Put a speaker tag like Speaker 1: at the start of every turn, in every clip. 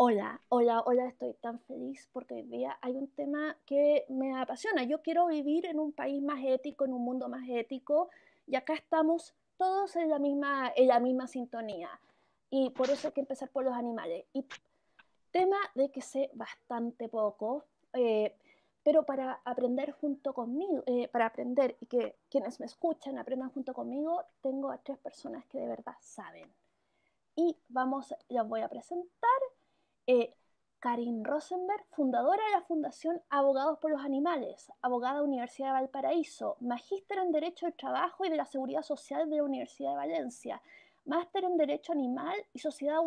Speaker 1: Hola, hola, hola, estoy tan feliz porque hoy día hay un tema que me apasiona. Yo quiero vivir en un país más ético, en un mundo más ético, y acá estamos todos en la misma, en la misma sintonía. Y por eso hay que empezar por los animales. Y tema de que sé bastante poco, eh, pero para aprender junto conmigo, eh, para aprender y que quienes me escuchan aprendan junto conmigo, tengo a tres personas que de verdad saben. Y vamos, las voy a presentar. Eh, Karin Rosenberg, fundadora de la Fundación Abogados por los Animales, abogada Universidad de Valparaíso, magíster en Derecho del Trabajo y de la Seguridad Social de la Universidad de Valencia, máster en Derecho Animal y Sociedad,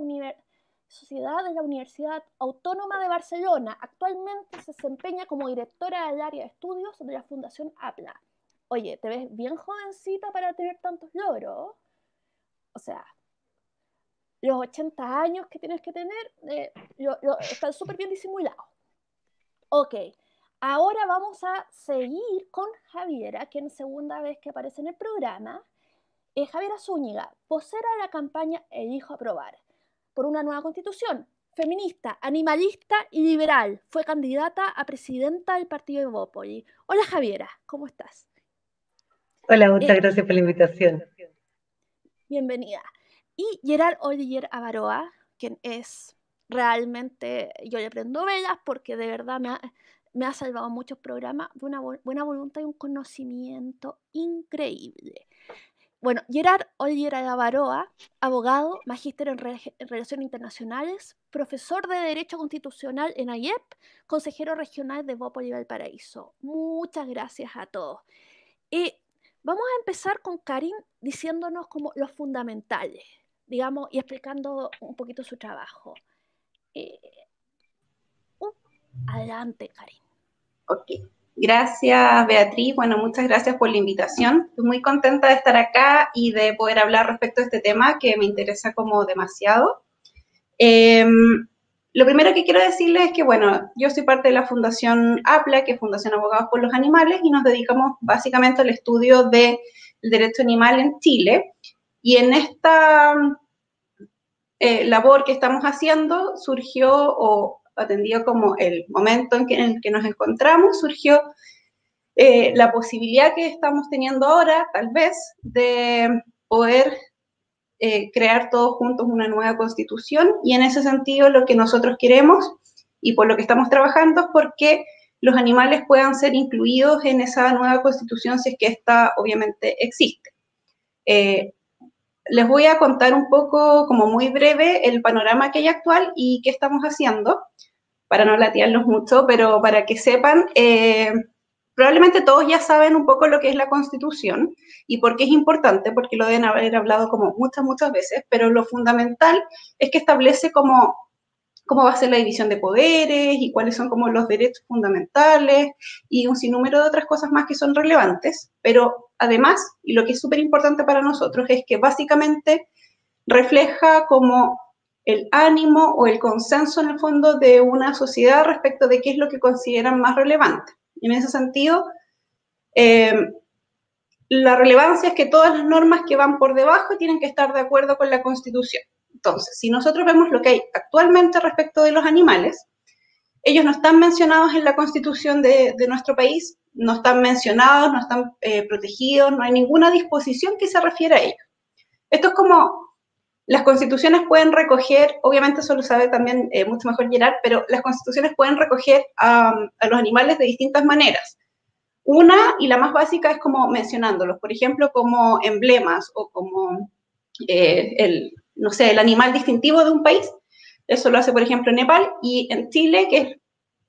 Speaker 1: Sociedad de la Universidad Autónoma de Barcelona. Actualmente se desempeña como directora del área de estudios de la Fundación APLA. Oye, te ves bien jovencita para tener tantos logros. O sea, los 80 años que tienes que tener eh, están súper bien disimulados. Ok, ahora vamos a seguir con Javiera, que es segunda vez que aparece en el programa. Eh, Javiera Zúñiga, vocera de la campaña Elijo Aprobar por una nueva constitución, feminista, animalista y liberal. Fue candidata a presidenta del partido de Bópoli. Hola Javiera, ¿cómo estás?
Speaker 2: Hola, muchas eh, gracias por la invitación.
Speaker 1: Bienvenida. Y Gerard Olivier Avaroa, quien es realmente, yo le prendo velas porque de verdad me ha, salvado muchos programas de una buena voluntad y un conocimiento increíble. Bueno, Gerard Olivier Avaroa, abogado, magíster en, Relaciones Internacionales, profesor de Derecho Constitucional en AIEP, consejero regional de Bópoli Valparaíso. Muchas gracias a todos. Y vamos a empezar con Karin diciéndonos como los fundamentales, digamos, y explicando un poquito su trabajo. Eh, uh, adelante, Karin.
Speaker 3: Ok. Gracias, Beatriz. Bueno, muchas gracias por la invitación. Estoy muy contenta de estar acá y de poder hablar respecto a este tema que me interesa como demasiado. Em, lo primero que quiero decirles es que, bueno, yo soy parte de la Fundación APLA, que es Fundación Abogados por los Animales, y nos dedicamos básicamente al estudio del derecho animal en Chile. Y en esta eh, labor que estamos haciendo surgió o atendido como el momento en, que, en el que nos encontramos, surgió eh, la posibilidad que estamos teniendo ahora, tal vez, de poder eh, crear todos juntos una nueva constitución y en ese sentido lo que nosotros queremos y por lo que estamos trabajando es porque los animales puedan ser incluidos en esa nueva constitución si es que esta obviamente existe. Eh, les voy a contar un poco, como muy breve, el panorama que hay actual y qué estamos haciendo, para no latearlos mucho, pero para que sepan, eh, probablemente todos ya saben un poco lo que es la Constitución y por qué es importante, porque lo deben haber hablado como muchas, muchas veces, pero lo fundamental es que establece cómo, cómo va a ser la división de poderes y cuáles son como los derechos fundamentales y un sinnúmero de otras cosas más que son relevantes, pero además, y lo que es súper importante para nosotros es que básicamente refleja como el ánimo o el consenso en el fondo de una sociedad respecto de qué es lo que consideran más relevante. Y en ese sentido, eh, la relevancia es que todas las normas que van por debajo tienen que estar de acuerdo con la Constitución. Entonces, si nosotros vemos lo que hay actualmente respecto de los animales, ellos no están mencionados en la Constitución de, nuestro país, no están mencionados, no están eh, protegidos, no hay ninguna disposición que se refiera a ellos. Esto es como las constituciones pueden recoger, obviamente eso lo sabe también eh, mucho mejor Gerard, pero las constituciones pueden recoger a los animales de distintas maneras. Una y la más básica es como mencionándolos, por ejemplo, como emblemas o como eh, el, no sé, el animal distintivo de un país. Eso lo hace, por ejemplo, Nepal y en Chile, que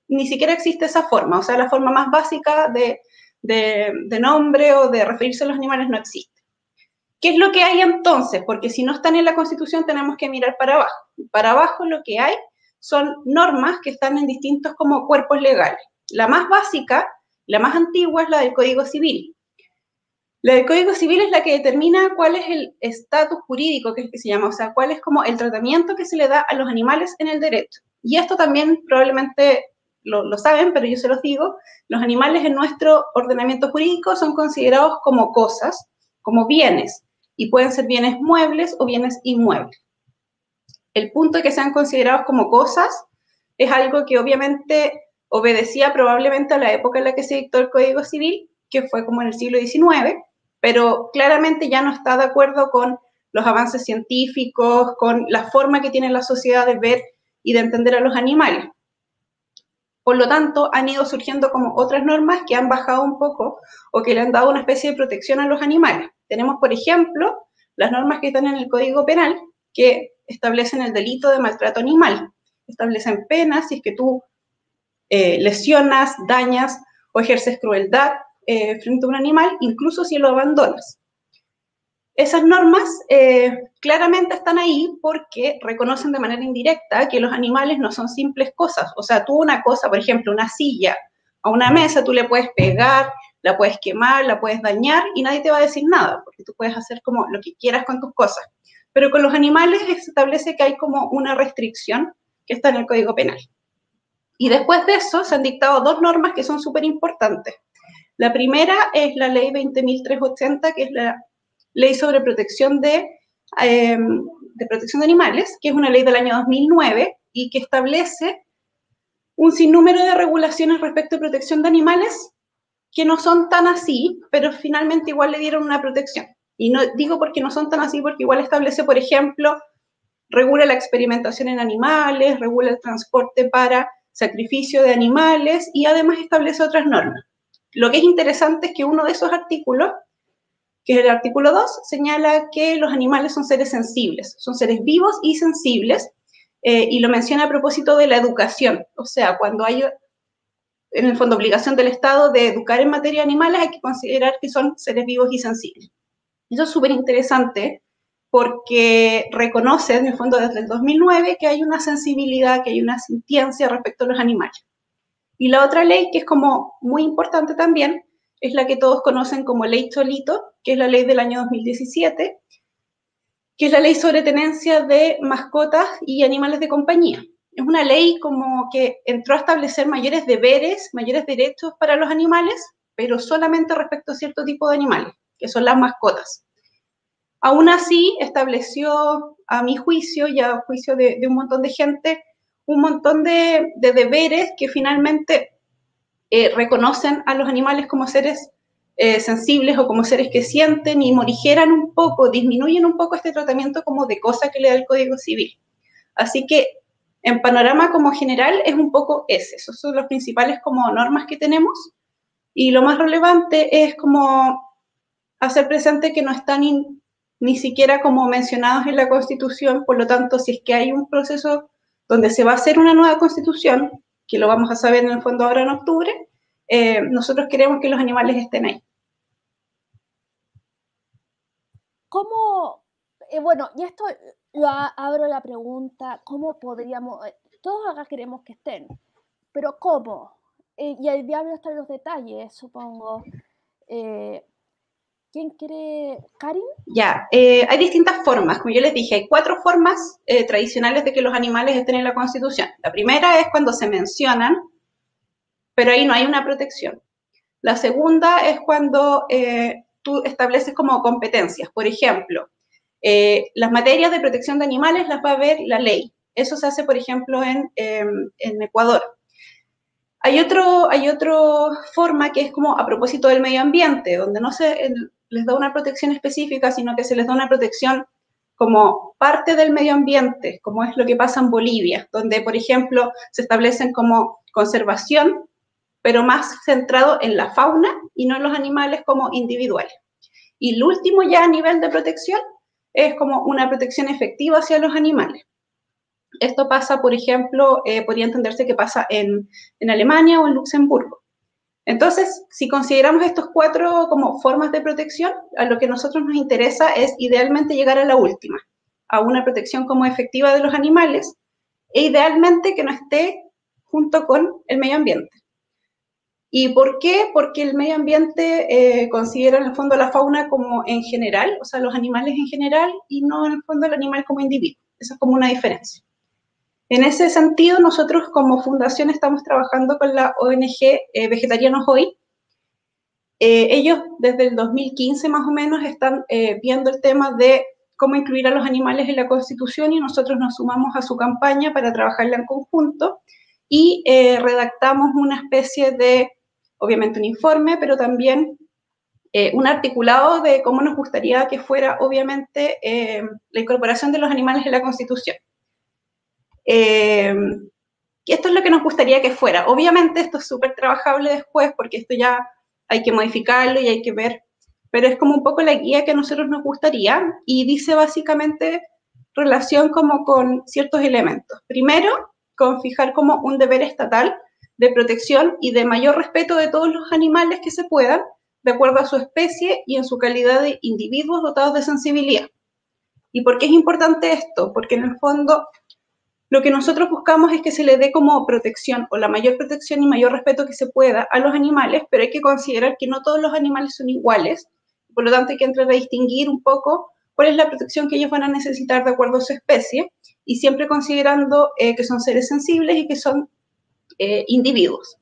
Speaker 3: ni siquiera existe esa forma, o sea, la forma más básica de, de nombre o de referirse a los animales no existe. ¿Qué es lo que hay entonces? Porque si no están en la Constitución tenemos que mirar para abajo. Para abajo lo que hay son normas que están en distintos como cuerpos legales. La más básica, la más antigua es la del Código Civil. La del Código Civil es la que determina cuál es el estatus jurídico, que es que se llama, o sea, cuál es como el tratamiento que se le da a los animales en el derecho. Y esto también probablemente lo, lo, saben, pero yo se los digo, los animales en nuestro ordenamiento jurídico son considerados como cosas, como bienes, y pueden ser bienes muebles o bienes inmuebles. el punto de que sean considerados como cosas es algo que obviamente obedecía probablemente a la época en la que se dictó el Código Civil, que fue como en el siglo XIX, pero claramente ya no está de acuerdo con los avances científicos, con la forma que tiene la sociedad de ver y de entender a los animales. Por lo tanto, han ido surgiendo como otras normas que han bajado un poco o que le han dado una especie de protección a los animales. Tenemos, por ejemplo, las normas que están en el Código Penal que establecen el delito de maltrato animal. Establecen penas si es que tú eh, lesionas, dañas o ejerces crueldad eh, frente a un animal, incluso si lo abandonas. Esas normas eh, claramente están ahí porque reconocen de manera indirecta que los animales no son simples cosas. O sea, tú una cosa, por ejemplo, una silla a una mesa, tú le puedes pegar, la puedes quemar, la puedes dañar y nadie te va a decir nada, porque tú puedes hacer como lo que quieras con tus cosas. Pero con los animales se establece que hay como una restricción que está en el Código Penal. Y después de eso se han dictado dos normas que son súper importantes. La primera es la ley 20.380, que es la ley sobre protección de, em, de protección de animales, que es una ley del año 2009 y que establece un sinnúmero de regulaciones respecto a protección de animales que no son tan así, pero finalmente igual le dieron una protección. Y no digo porque no son tan así, porque igual establece, por ejemplo, regula la experimentación en animales, regula el transporte para sacrificio de animales y además establece otras normas. Lo que es interesante es que uno de esos artículos que es el artículo 2, señala que los animales son seres sensibles, son seres vivos y sensibles, eh, y lo menciona a propósito de la educación. O sea, cuando hay, en el fondo, obligación del Estado de educar en materia de animales, hay que considerar que son seres vivos y sensibles. Eso es súper interesante porque reconoce, en el fondo, desde el 2009, que hay una sensibilidad, que hay una sintiencia respecto a los animales. Y la otra ley, que es como muy importante también, es la que todos conocen como ley Cholito, que es la ley del año 2017, que es la ley sobre tenencia de mascotas y animales de compañía. Es una ley como que entró a establecer mayores deberes, mayores derechos para los animales, pero solamente respecto a cierto tipo de animales, que son las mascotas. Aún así, estableció, a mi juicio y a juicio de, un montón de gente, un montón de deberes que finalmente eh, reconocen a los animales como seres eh, sensibles o como seres que sienten y morigeran un poco, disminuyen un poco este tratamiento como de cosa que le da el Código Civil. Así que en panorama como general es un poco ese, esos son los principales como normas que tenemos. Y lo más relevante es como hacer presente que no están ni siquiera como mencionados en la Constitución, por lo tanto, si es que hay un proceso donde se va a hacer una nueva Constitución, que lo vamos a saber en el fondo ahora en octubre, eh, nosotros queremos que los animales estén ahí.
Speaker 1: ¿Cómo, eh, bueno, y esto lo abro la pregunta, ¿cómo podríamos, eh, todos acá queremos que estén, pero ¿cómo? y el diablo está en los detalles, supongo. ¿Quién quiere? ¿Karin?
Speaker 3: Ya, hay distintas formas. Como yo les dije, hay cuatro formas tradicionales de que los animales estén en la Constitución. La primera es cuando se mencionan pero ahí no hay una protección. La segunda es cuando eh, tú estableces como competencias. Por ejemplo, eh, las materias de protección de animales las va a ver la ley. Eso se hace, por ejemplo, en, em, en Ecuador. Hay, otro, hay otra forma que es como a propósito del medio ambiente, donde no se les da una protección específica, sino que se les da una protección como parte del medio ambiente, como es lo que pasa en Bolivia, donde, por ejemplo, se establecen como conservación pero más centrado en la fauna y no en los animales como individuales. Y el último ya a nivel de protección es como una protección efectiva hacia los animales. Esto pasa, por ejemplo, eh, podría entenderse que pasa en, en Alemania o en Luxemburgo. Entonces, si consideramos estos cuatro como formas de protección, a lo que a nosotros nos interesa es idealmente llegar a la última, a una protección como efectiva de los animales e idealmente que no esté junto con el medio ambiente. ¿Y por qué? Porque el medio ambiente eh, considera en el fondo la fauna como en general, o sea, los animales en general, y no en el fondo el animal como individuo. Eso es como una diferencia. En ese sentido, nosotros como fundación estamos trabajando con la ONG eh, Vegetarianos Hoy. Eh, ellos desde el 2015 más o menos están viendo el tema de cómo incluir a los animales en la Constitución y nosotros nos sumamos a su campaña para trabajarla en conjunto y eh, redactamos una especie de, obviamente un informe, pero también eh, un articulado de cómo nos gustaría que fuera, obviamente, eh, la incorporación de los animales en la Constitución. Esto es lo que nos gustaría que fuera. Obviamente esto es súper trabajable después porque esto ya hay que modificarlo y hay que ver pero es como un poco la guía que a nosotros nos gustaría y dice básicamente relación como con ciertos elementos. Primero, con fijar como un deber estatal de protección y de mayor respeto de todos los animales que se puedan, de acuerdo a su especie y en su calidad de individuos dotados de sensibilidad. ¿Y por qué es importante esto? Porque en el fondo lo que nosotros buscamos es que se le dé como protección o la mayor protección y mayor respeto que se pueda a los animales, pero hay que considerar que no todos los animales son iguales por lo tanto, hay que entrar a distinguir un poco cuál es la protección que ellos van a necesitar de acuerdo a su especie y siempre considerando eh, que son seres sensibles y que son eh, individuos.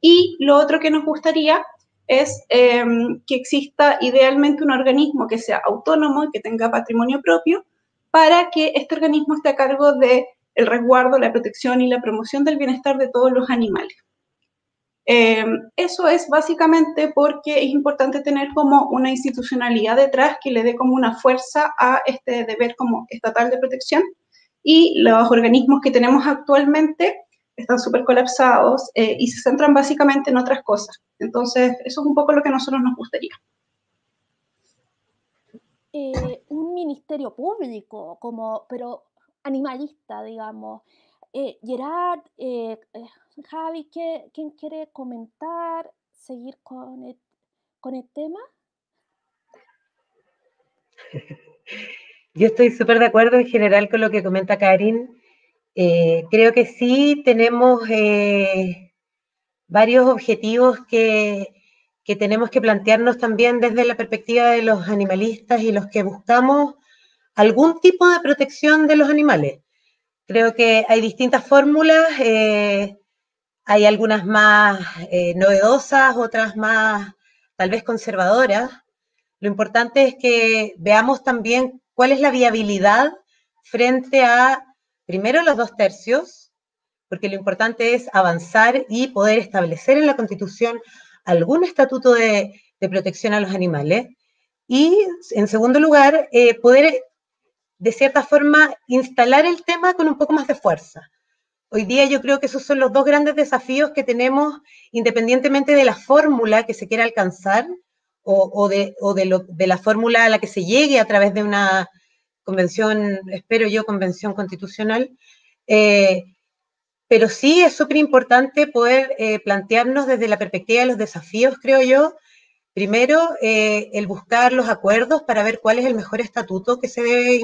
Speaker 3: Y lo otro que nos gustaría es em, que exista idealmente un organismo que sea autónomo y que tenga patrimonio propio para que este organismo esté a cargo del el resguardo, la protección y la promoción del bienestar de todos los animales. Eh, eso es básicamente porque es importante tener como una institucionalidad detrás que le dé como una fuerza a este deber como estatal de protección y los organismos que tenemos actualmente están súper colapsados eh, y se centran básicamente en otras cosas. Entonces, eso es un poco lo que a nosotros nos gustaría.
Speaker 1: Eh, un ministerio público, como, pero animalista, digamos. Gerard, Javi, ¿quién quiere comentar, seguir con el, con el tema?
Speaker 2: Yo estoy súper de acuerdo en general con lo que comenta Karin. Eh, creo que sí tenemos eh, varios objetivos que, que tenemos que plantearnos también desde la perspectiva de los animalistas y los que buscamos algún tipo de protección de los animales. Creo que hay distintas fórmulas. Eh, hay algunas más eh, novedosas, otras más tal vez conservadoras. Lo importante es que veamos también cuál es la viabilidad frente a, primero, los dos tercios, porque lo importante es avanzar y poder establecer en la Constitución algún estatuto de, protección a los animales. Y, en segundo lugar, eh, poder, de cierta forma, instalar el tema con un poco más de fuerza. Hoy día yo creo que esos son los dos grandes desafíos que tenemos, independientemente de la fórmula que se quiera alcanzar o, de, la fórmula a la que se llegue a través de una convención, espero yo, convención constitucional. Eh, pero sí es súper importante poder eh, plantearnos desde la perspectiva de los desafíos, creo yo. Primero, eh, el buscar los acuerdos para ver cuál es el mejor estatuto que se debe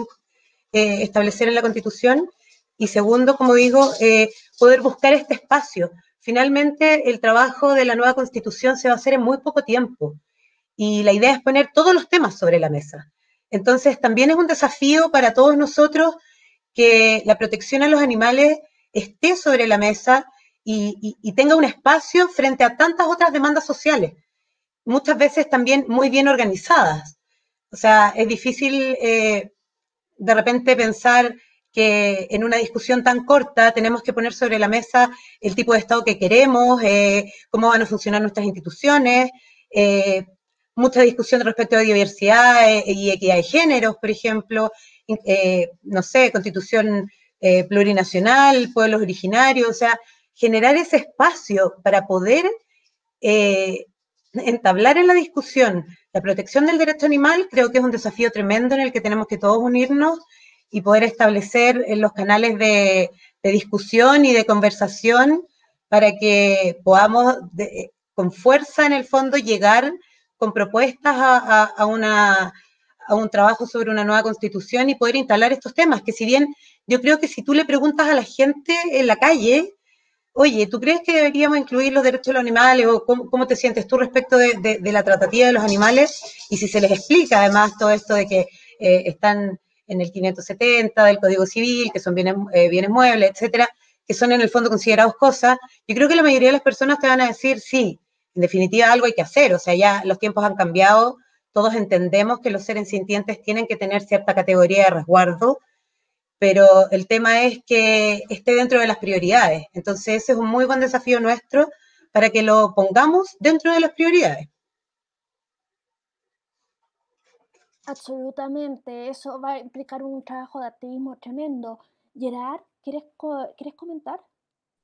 Speaker 2: establecer en la Constitución y segundo, como digo, eh, poder buscar este espacio. Finalmente, el trabajo de la nueva constitución se va a hacer en muy poco tiempo y la idea es poner todos los temas sobre la mesa. Entonces, también es un desafío para todos nosotros que la protección a los animales esté sobre la mesa y, tenga un espacio frente a tantas otras demandas sociales, muchas veces también muy bien organizadas. O sea, es difícil eh, de repente pensar que en una discusión tan corta tenemos que poner sobre la mesa el tipo de Estado que queremos, eh, cómo van a funcionar nuestras instituciones, eh, mucha discusión respecto a diversidad eh, y equidad de géneros, por ejemplo, no sé, constitución plurinacional, pueblos originarios, o sea, generar ese espacio para poder entablar en la discusión la protección del derecho animal, creo que es un desafío tremendo en el que tenemos que todos unirnos y poder establecer los canales de, discusión y de conversación para que podamos con fuerza en el fondo llegar con propuestas a, un trabajo sobre una nueva constitución y poder instalar estos temas, que si bien yo creo que si tú le preguntas a la gente en la calle, oye, ¿tú crees que deberíamos incluir los derechos de los animales o cómo, te sientes tú respecto de, la tratativa de los animales? Y si se les explica además todo esto de que eh, están en el 570 del Código Civil, que son bienes, eh, bienes muebles, etcétera, que son en el fondo considerados cosas, yo creo que la mayoría de las personas te van a decir, sí, en definitiva algo hay que hacer, o sea, ya los tiempos han cambiado, todos entendemos que los seres sintientes tienen que tener cierta categoría de resguardo, pero el tema es que esté dentro de las prioridades. Entonces, ese es un muy buen desafío nuestro para que lo pongamos dentro de las prioridades.
Speaker 1: Absolutamente, eso va a implicar un trabajo de activismo tremendo. Gerard, ¿quieres, ¿quieres comentar?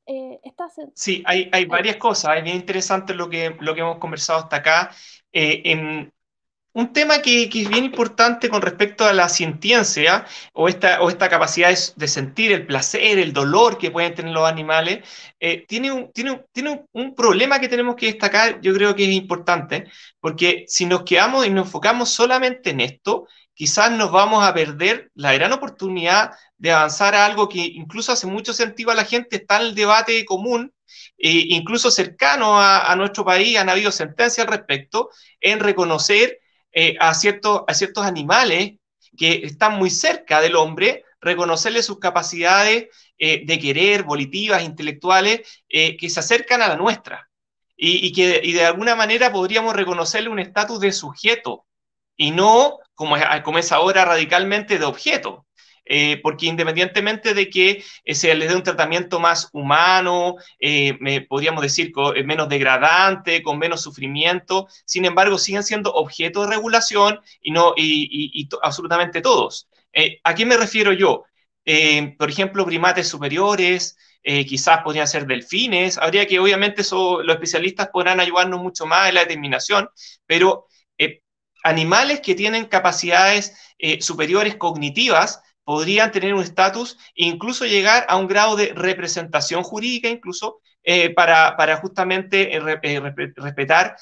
Speaker 4: Eh, sí, hay, hay varias cosas. Es bien interesante lo que, lo que hemos conversado hasta acá. Eh, en, un tema que, es bien importante con respecto a la sintiencia o esta, o esta capacidad de, sentir el placer, el dolor que pueden tener los animales, eh, tiene, un, tiene, tiene un, problema que tenemos que destacar, yo creo que es importante, porque si nos quedamos y nos enfocamos solamente en esto, quizás nos vamos a perder la gran oportunidad de avanzar a algo que incluso hace mucho sentido a la gente, está en el debate común, e incluso cercano a, a nuestro país, han habido sentencias al respecto, en reconocer eh, a, ciertos, a ciertos animales que están muy cerca del hombre, reconocerle sus capacidades eh, de querer, volitivas, intelectuales, eh, que se acercan a la nuestra. Y, que y de alguna manera podríamos reconocerle un estatus de sujeto y no, como como es ahora, radicalmente de objeto. Eh, porque independientemente de que eh, se les dé un tratamiento más humano, eh, podríamos decir menos degradante, con menos sufrimiento, sin embargo siguen siendo objeto de regulación y, no, y, absolutamente todos. ¿A qué me refiero yo? por ejemplo, primates superiores, quizás podrían ser delfines, habría que obviamente los especialistas podrán ayudarnos mucho más en la determinación, pero animales que tienen capacidades superiores cognitivas, podrían tener un estatus e incluso llegar a un grado de representación jurídica, incluso eh, para, justamente eh, eh, respetar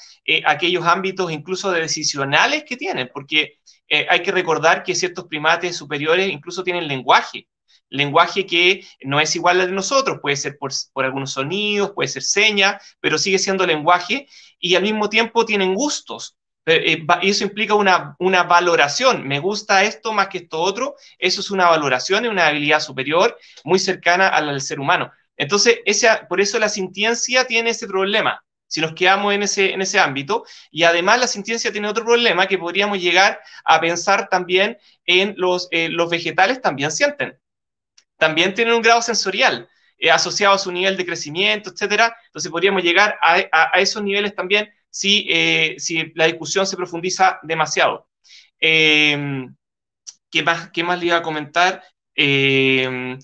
Speaker 4: aquellos ámbitos incluso de decisionales que tienen, porque hay que recordar que ciertos primates superiores incluso tienen lenguaje, lenguaje que no es igual al de nosotros, puede ser por, por algunos sonidos, puede ser señas, pero sigue siendo lenguaje y al mismo tiempo tienen gustos, eh, eso implica una, una, valoración. Me gusta esto más que esto otro. Eso es una valoración y una habilidad superior muy cercana a la del ser humano. Entonces, esa, por eso la sintiencia tiene ese problema, si nos quedamos en ese, en ese ámbito. Y además la sintiencia tiene otro problema que podríamos llegar a pensar también en los, eh, los vegetales también sienten. También tienen un grado sensorial. Eh, asociado a su nivel de crecimiento, etcétera. Entonces podríamos llegar a, a esos niveles también eh, si, la discusión se profundiza demasiado. Em, ¿qué, más, ¿Qué más le iba a comentar? Em,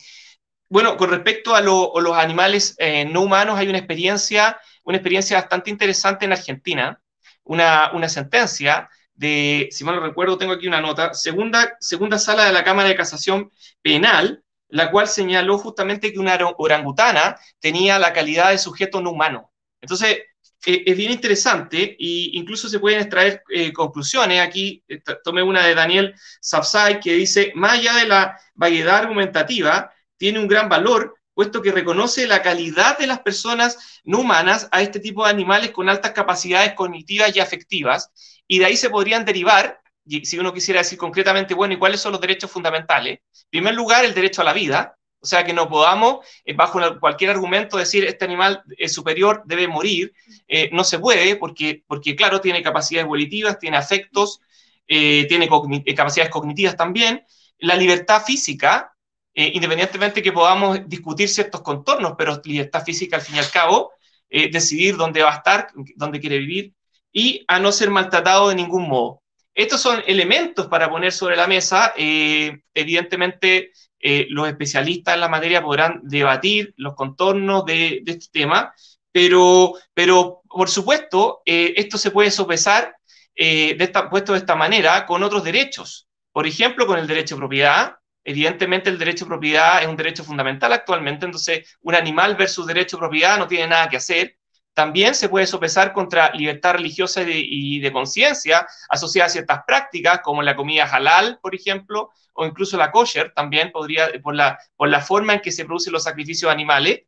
Speaker 4: bueno, con respecto a, los animales eh, no humanos, hay una experiencia, una experiencia bastante interesante en Argentina, una, una sentencia de, si mal no recuerdo, tengo aquí una nota, segunda, segunda sala de la Cámara de Casación Penal, la cual señaló justamente que una orangutana tenía la calidad de sujeto no humano. Entonces, eh, es bien interesante e incluso se pueden extraer eh, conclusiones. Aquí eh, tomé una de Daniel Sapsay que dice, más allá de la variedad argumentativa, tiene un gran valor, puesto que reconoce la calidad de las personas no humanas a este tipo de animales con altas capacidades cognitivas y afectivas, y de ahí se podrían derivar, si uno quisiera decir concretamente, bueno, ¿y cuáles son los derechos fundamentales? En primer lugar, el derecho a la vida, o sea, que no podamos, eh, bajo cualquier argumento, decir este animal es superior, debe morir. Eh, no se puede, porque, porque, claro, tiene capacidades volitivas, tiene afectos, eh, tiene capacidades cognitivas también. La libertad física, independientemente que podamos discutir ciertos contornos, pero libertad física, al fin y al cabo, decidir dónde va a estar, dónde quiere vivir, y a no ser maltratado de ningún modo. Estos son elementos para poner sobre la mesa. evidentemente, eh, los especialistas en la materia podrán debatir los contornos de, este tema, pero, pero por supuesto, eh, esto se puede sopesar eh, de esta, puesto de esta manera con otros derechos. Por ejemplo, con el derecho de propiedad. Evidentemente, el derecho de propiedad es un derecho fundamental actualmente, entonces un animal versus derecho de propiedad no tiene nada que hacer. También se puede sopesar contra libertad religiosa y de, conciencia asociada a ciertas prácticas, como la comida halal, por ejemplo, o incluso la kosher también podría, por la, por la forma en que se producen los sacrificios animales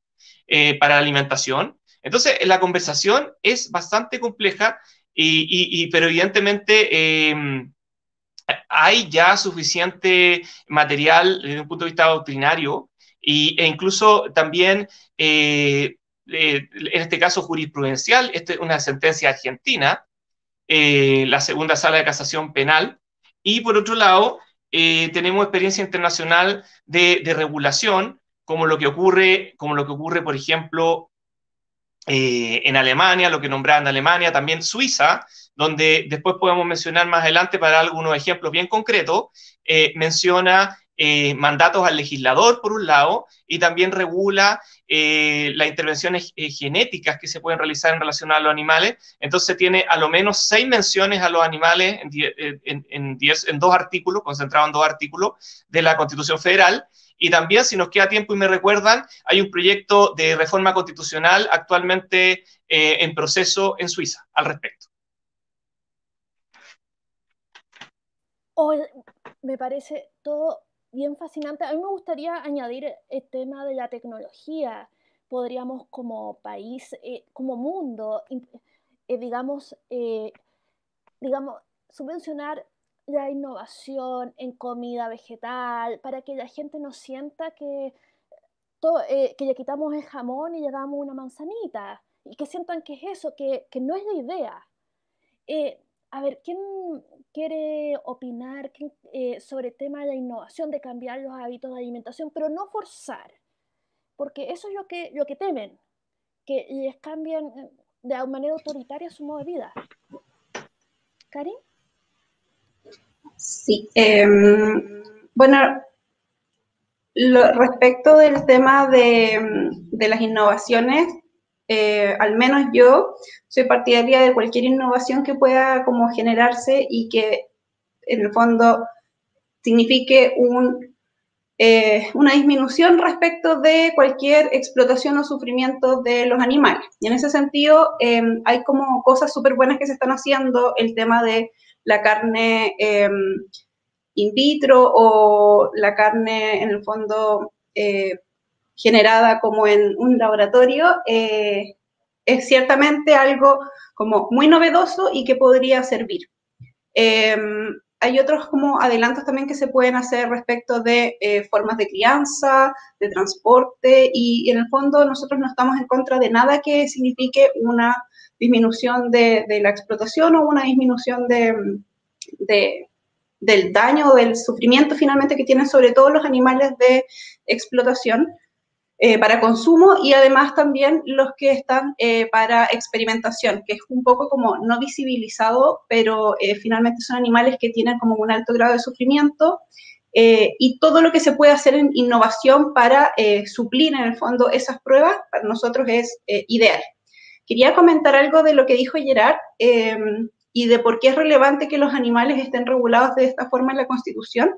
Speaker 4: eh, para la alimentación. Entonces, la conversación es bastante compleja, y, pero evidentemente em, hay ya suficiente material desde un punto de vista doctrinario e incluso también eh, en este caso jurisprudencial, esta es una sentencia argentina, eh, la segunda sala de casación penal. Y por otro lado, eh, tenemos experiencia internacional de, regulación, como lo que ocurre, como lo que ocurre por ejemplo, eh, en Alemania, lo que nombraban Alemania, también Suiza, donde después podemos mencionar más adelante para algunos ejemplos bien concretos, menciona eh, mandatos al legislador, por un lado, y también regula eh, las intervenciones eh, genéticas que se pueden realizar en relación a los animales. Entonces tiene a lo menos seis menciones a los animales en, en, dos artículos, concentrado en dos artículos de la Constitución Federal. Y también, si nos queda tiempo y me recuerdan, hay un proyecto de reforma constitucional actualmente en proceso en Suiza al respecto.
Speaker 1: me parece todo bien fascinante. A mí me gustaría añadir el tema de la tecnología. Podríamos como país, eh, como mundo, eh, digamos, eh, digamos, subvencionar la innovación en comida vegetal para que la gente no sienta que, que le quitamos el jamón y le damos una manzanita y que sientan que es eso, que, que no es la idea. A ver, ¿quién quiere opinar eh, sobre el tema de la innovación, de cambiar los hábitos de alimentación, pero no forzar? Porque eso es lo que, lo que temen, que les cambien eh, de manera autoritaria su modo de vida. ¿Karin?
Speaker 3: Sí. Em, bueno, respecto del tema de, de las innovaciones, eh, al menos yo soy partidaria de cualquier innovación que pueda como generarse y que en el fondo signifique un, eh, una disminución respecto de cualquier explotación o sufrimiento de los animales. Y en ese sentido em, hay como cosas súper buenas que se están haciendo, el tema de la carne em, in vitro o la carne en el fondo eh, generada como en un laboratorio, eh, es ciertamente algo como muy novedoso y que podría servir. Em, hay otros como adelantos también que se pueden hacer respecto de eh, formas de crianza, de transporte y, en el fondo nosotros no estamos en contra de nada que signifique una disminución de, la explotación o una disminución de, del daño o del sufrimiento finalmente que tienen sobre todo los animales de explotación, eh, para consumo y además también los que están eh, para experimentación, que es un poco como no visibilizado, pero eh, finalmente son animales que tienen como un alto grado de sufrimiento y todo lo que se puede hacer en innovación para suplir en el fondo esas pruebas para nosotros es ideal. Quería comentar algo de lo que dijo Gerard em, y de por qué es relevante que los animales estén regulados de esta forma en la Constitución,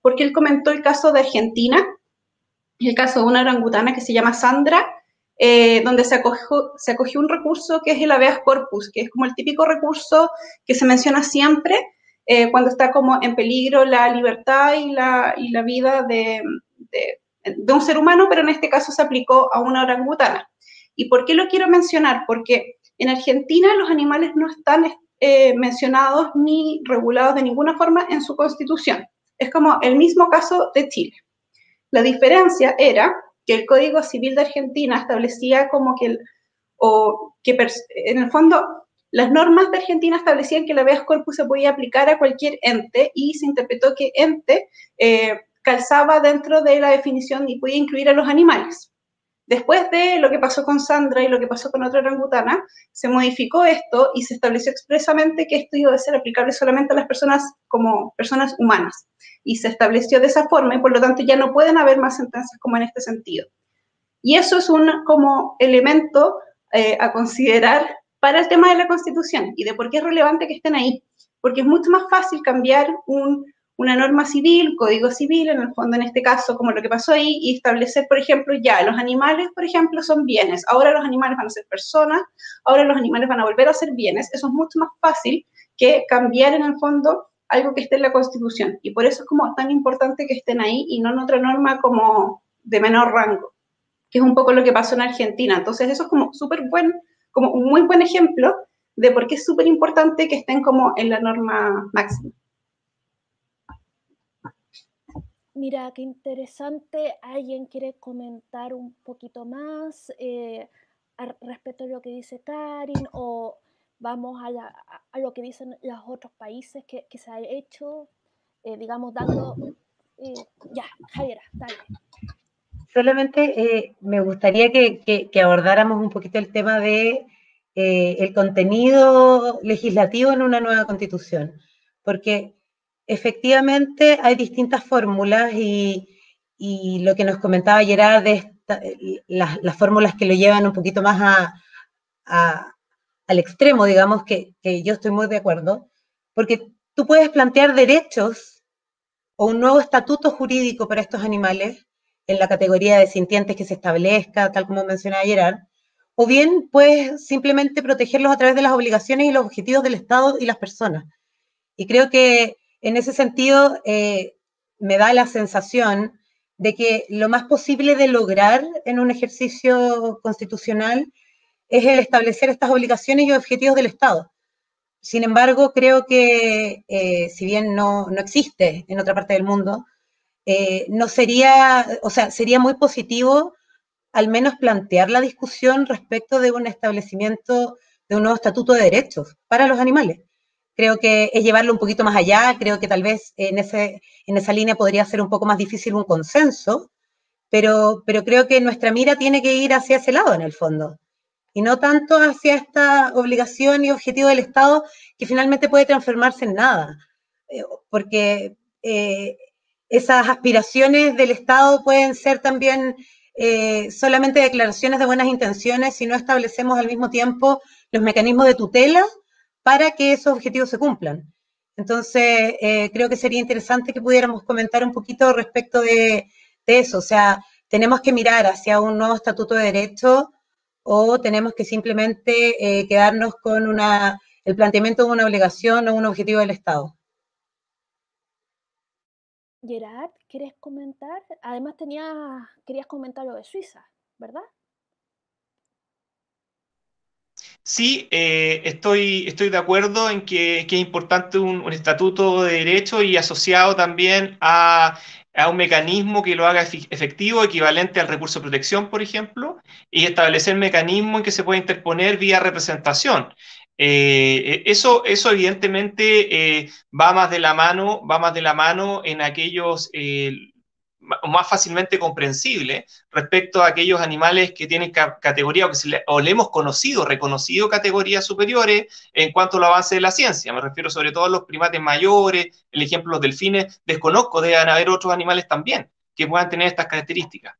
Speaker 3: porque él comentó el caso de Argentina, el caso de una orangutana que se llama Sandra, eh, donde se acogió, un recurso que es el habeas corpus, que es como el típico recurso que se menciona siempre eh, cuando está como en peligro la libertad y la, vida de, de, un ser humano, pero en este caso se aplicó a una orangutana. ¿Y por qué lo quiero mencionar? Porque en Argentina los animales no están eh, mencionados ni regulados de ninguna forma en su constitución. Es como el mismo caso de Chile. La diferencia era que el Código Civil de Argentina establecía como que, o que en el fondo las normas de Argentina establecían que la habeas corpus se podía aplicar a cualquier ente y se interpretó que ente eh, calzaba dentro de la definición y podía incluir a los animales. Después de lo que pasó con Sandra y lo que pasó con otra orangutana, se modificó esto y se estableció expresamente que esto iba a ser aplicable solamente a las personas como personas humanas. Y se estableció de esa forma y por lo tanto ya no pueden haber más sentencias como en este sentido. Y eso es un como elemento eh, a considerar para el tema de la Constitución y de por qué es relevante que estén ahí. Porque es mucho más fácil cambiar un una norma civil, código civil, en el fondo en este caso, como lo que pasó ahí, y establecer, por ejemplo, ya, los animales, por ejemplo, son bienes, ahora los animales van a ser personas, ahora los animales van a volver a ser bienes, eso es mucho más fácil que cambiar en el fondo algo que esté en la Constitución, y por eso es como tan importante que estén ahí y no en otra norma como de menor rango, que es un poco lo que pasó en Argentina. Entonces, eso es como súper buen, como un muy buen ejemplo de por qué es súper importante que estén como en la norma máxima.
Speaker 1: Mira, qué interesante. ¿Alguien quiere comentar un poquito más eh, respecto a lo que dice Karin? O vamos a, lo que dicen los otros países que, se ha hecho, eh, digamos, dando... Eh, ya, Javiera, dale.
Speaker 2: Solamente me gustaría que, abordáramos un poquito el tema de el contenido legislativo en una nueva constitución, porque efectivamente hay distintas fórmulas y, lo que nos comentaba Gerard de las, fórmulas que lo llevan un poquito más al extremo, digamos, que, yo estoy muy de acuerdo, porque tú puedes plantear derechos o un nuevo estatuto jurídico para estos animales en la categoría de sintientes que se establezca, tal como mencionaba Gerard, o bien puedes simplemente protegerlos a través de las obligaciones y los objetivos del Estado y las personas. Y creo que en ese sentido eh, me da la sensación de que lo más posible de lograr en un ejercicio constitucional es el establecer estas obligaciones y objetivos del Estado. Sin embargo, creo que eh, si bien no, existe en otra parte del mundo, eh, no sería, o sea, sería muy positivo al menos plantear la discusión respecto de un establecimiento de un nuevo estatuto de derechos para los animales creo que es llevarlo un poquito más allá, creo que tal vez en, ese, en esa línea podría ser un poco más difícil un consenso, pero, pero creo que nuestra mira tiene que ir hacia ese lado en el fondo, y no tanto hacia esta obligación y objetivo del Estado que finalmente puede transformarse en nada, eh, porque eh, esas aspiraciones del Estado pueden ser también eh, solamente declaraciones de buenas intenciones si no establecemos al mismo tiempo los mecanismos de tutela para que esos objetivos se cumplan. Entonces, eh, creo que sería interesante que pudiéramos comentar un poquito respecto de, eso. O sea, tenemos que mirar hacia un nuevo estatuto de derecho o tenemos que simplemente eh, quedarnos con una, el planteamiento de una obligación o un objetivo del Estado.
Speaker 1: Gerard, ¿quieres comentar? Además tenía, querías comentar lo de Suiza, ¿verdad?
Speaker 4: Sí, eh, estoy, estoy de acuerdo en que, es importante un, estatuto de derecho y asociado también a, un mecanismo que lo haga efectivo, equivalente al recurso de protección, por ejemplo, y establecer mecanismos en que se pueda interponer vía representación. Eh, eso, eso evidentemente eh, va más de la mano, va más de la mano en aquellos más fácilmente comprensible respecto a aquellos animales que tienen categoría o, que le, o le hemos conocido, reconocido categorías superiores en cuanto al avance de la ciencia. Me refiero sobre todo a los primates mayores, el ejemplo los delfines, desconozco, deben haber otros animales también que puedan tener estas características.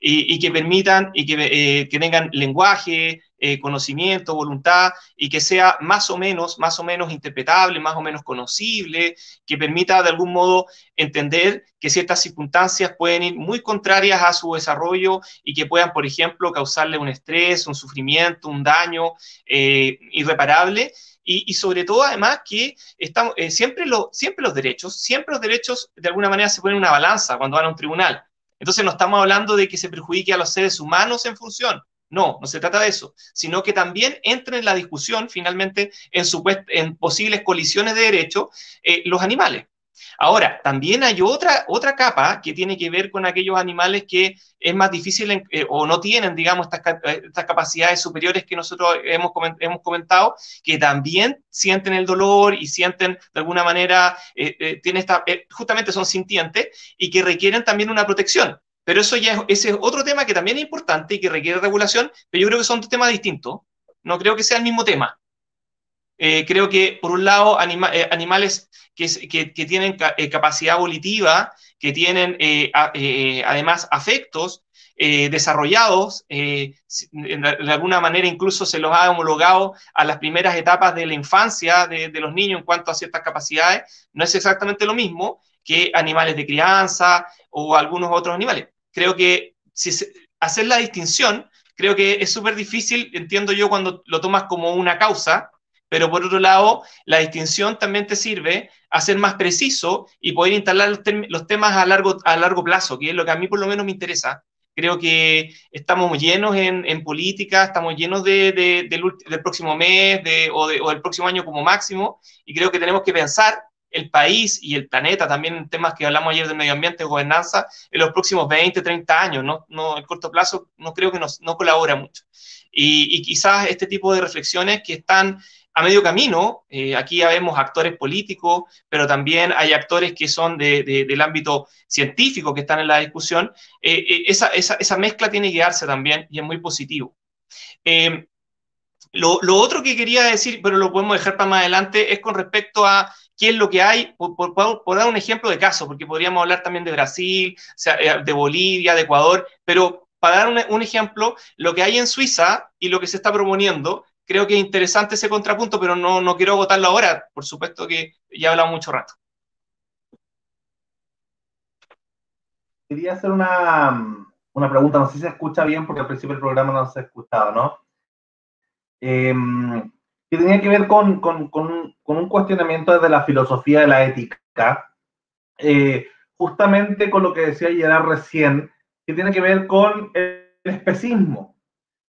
Speaker 4: Y, que permitan y que, eh, tengan lenguaje, eh, conocimiento, voluntad y que sea más o menos, más o menos interpretable, más o menos conocible, que permita de algún modo entender que ciertas circunstancias pueden ir muy contrarias a su desarrollo y que puedan, por ejemplo, causarle un estrés, un sufrimiento, un daño eh, irreparable y, sobre todo además que estamos, eh, siempre, lo, siempre los derechos, siempre los derechos de alguna manera se ponen en una balanza cuando van a un tribunal. Entonces no estamos hablando de que se perjudique a los seres humanos en función. No, no se trata de eso, sino que también entre en la discusión finalmente en, en posibles colisiones de derechos eh, los animales. Ahora, también hay otra, otra capa que tiene que ver con aquellos animales que es más difícil eh, o no tienen, digamos, estas, capacidades superiores que nosotros hemos, hemos comentado, que también sienten el dolor y sienten de alguna manera, eh, eh, tienen esta, justamente son sintientes y que requieren también una protección. Pero eso ya es, ese es otro tema que también es importante y que requiere regulación, pero yo creo que son dos temas distintos. No creo que sea el mismo tema. Creo que, por un lado, animales que, tienen eh, capacidad volitiva, que tienen eh, eh, además afectos desarrollados, de alguna manera incluso se los ha homologado a las primeras etapas de la infancia de, los niños en cuanto a ciertas capacidades, no es exactamente lo mismo que animales de crianza o algunos otros animales. Creo que si hacer la distinción, creo que es súper difícil, entiendo yo, cuando lo tomas como una causa, pero por otro lado, la distinción también te sirve a ser más preciso y poder instalar los, temas a largo, a largo plazo, que es lo que a mí por lo menos me interesa. Creo que estamos llenos en, política, estamos llenos de, del, próximo mes o, o del próximo año como máximo, y creo que tenemos que pensar el país y el planeta, también en temas que hablamos ayer de medio ambiente, gobernanza, en los próximos 20, 30 años, ¿no? no el corto plazo no creo que nos, no colabora mucho. Y, y, quizás este tipo de reflexiones que están a medio camino. Eh, aquí ya vemos actores políticos, pero también hay actores que son del ámbito científico que están en la discusión. Esa, esa, mezcla tiene que darse también y es muy positivo. Lo, otro que quería decir, pero lo podemos dejar para más adelante, es con respecto a qué es lo que hay, por, dar un ejemplo de caso, porque podríamos hablar también de Brasil, eh, de Bolivia, de Ecuador, pero para dar un, ejemplo, lo que hay en Suiza y lo que se está proponiendo, creo que es interesante ese contrapunto, pero no, no quiero agotarlo ahora, por supuesto que ya he hablado mucho rato.
Speaker 5: Quería hacer una, una pregunta, no sé si se escucha bien, porque al principio del programa no se escuchaba, ¿no? Eh, que tenía que ver con, con, con, un cuestionamiento desde la filosofía de la ética, eh, justamente con lo que decía Gerard recién, que tiene que ver con el especismo.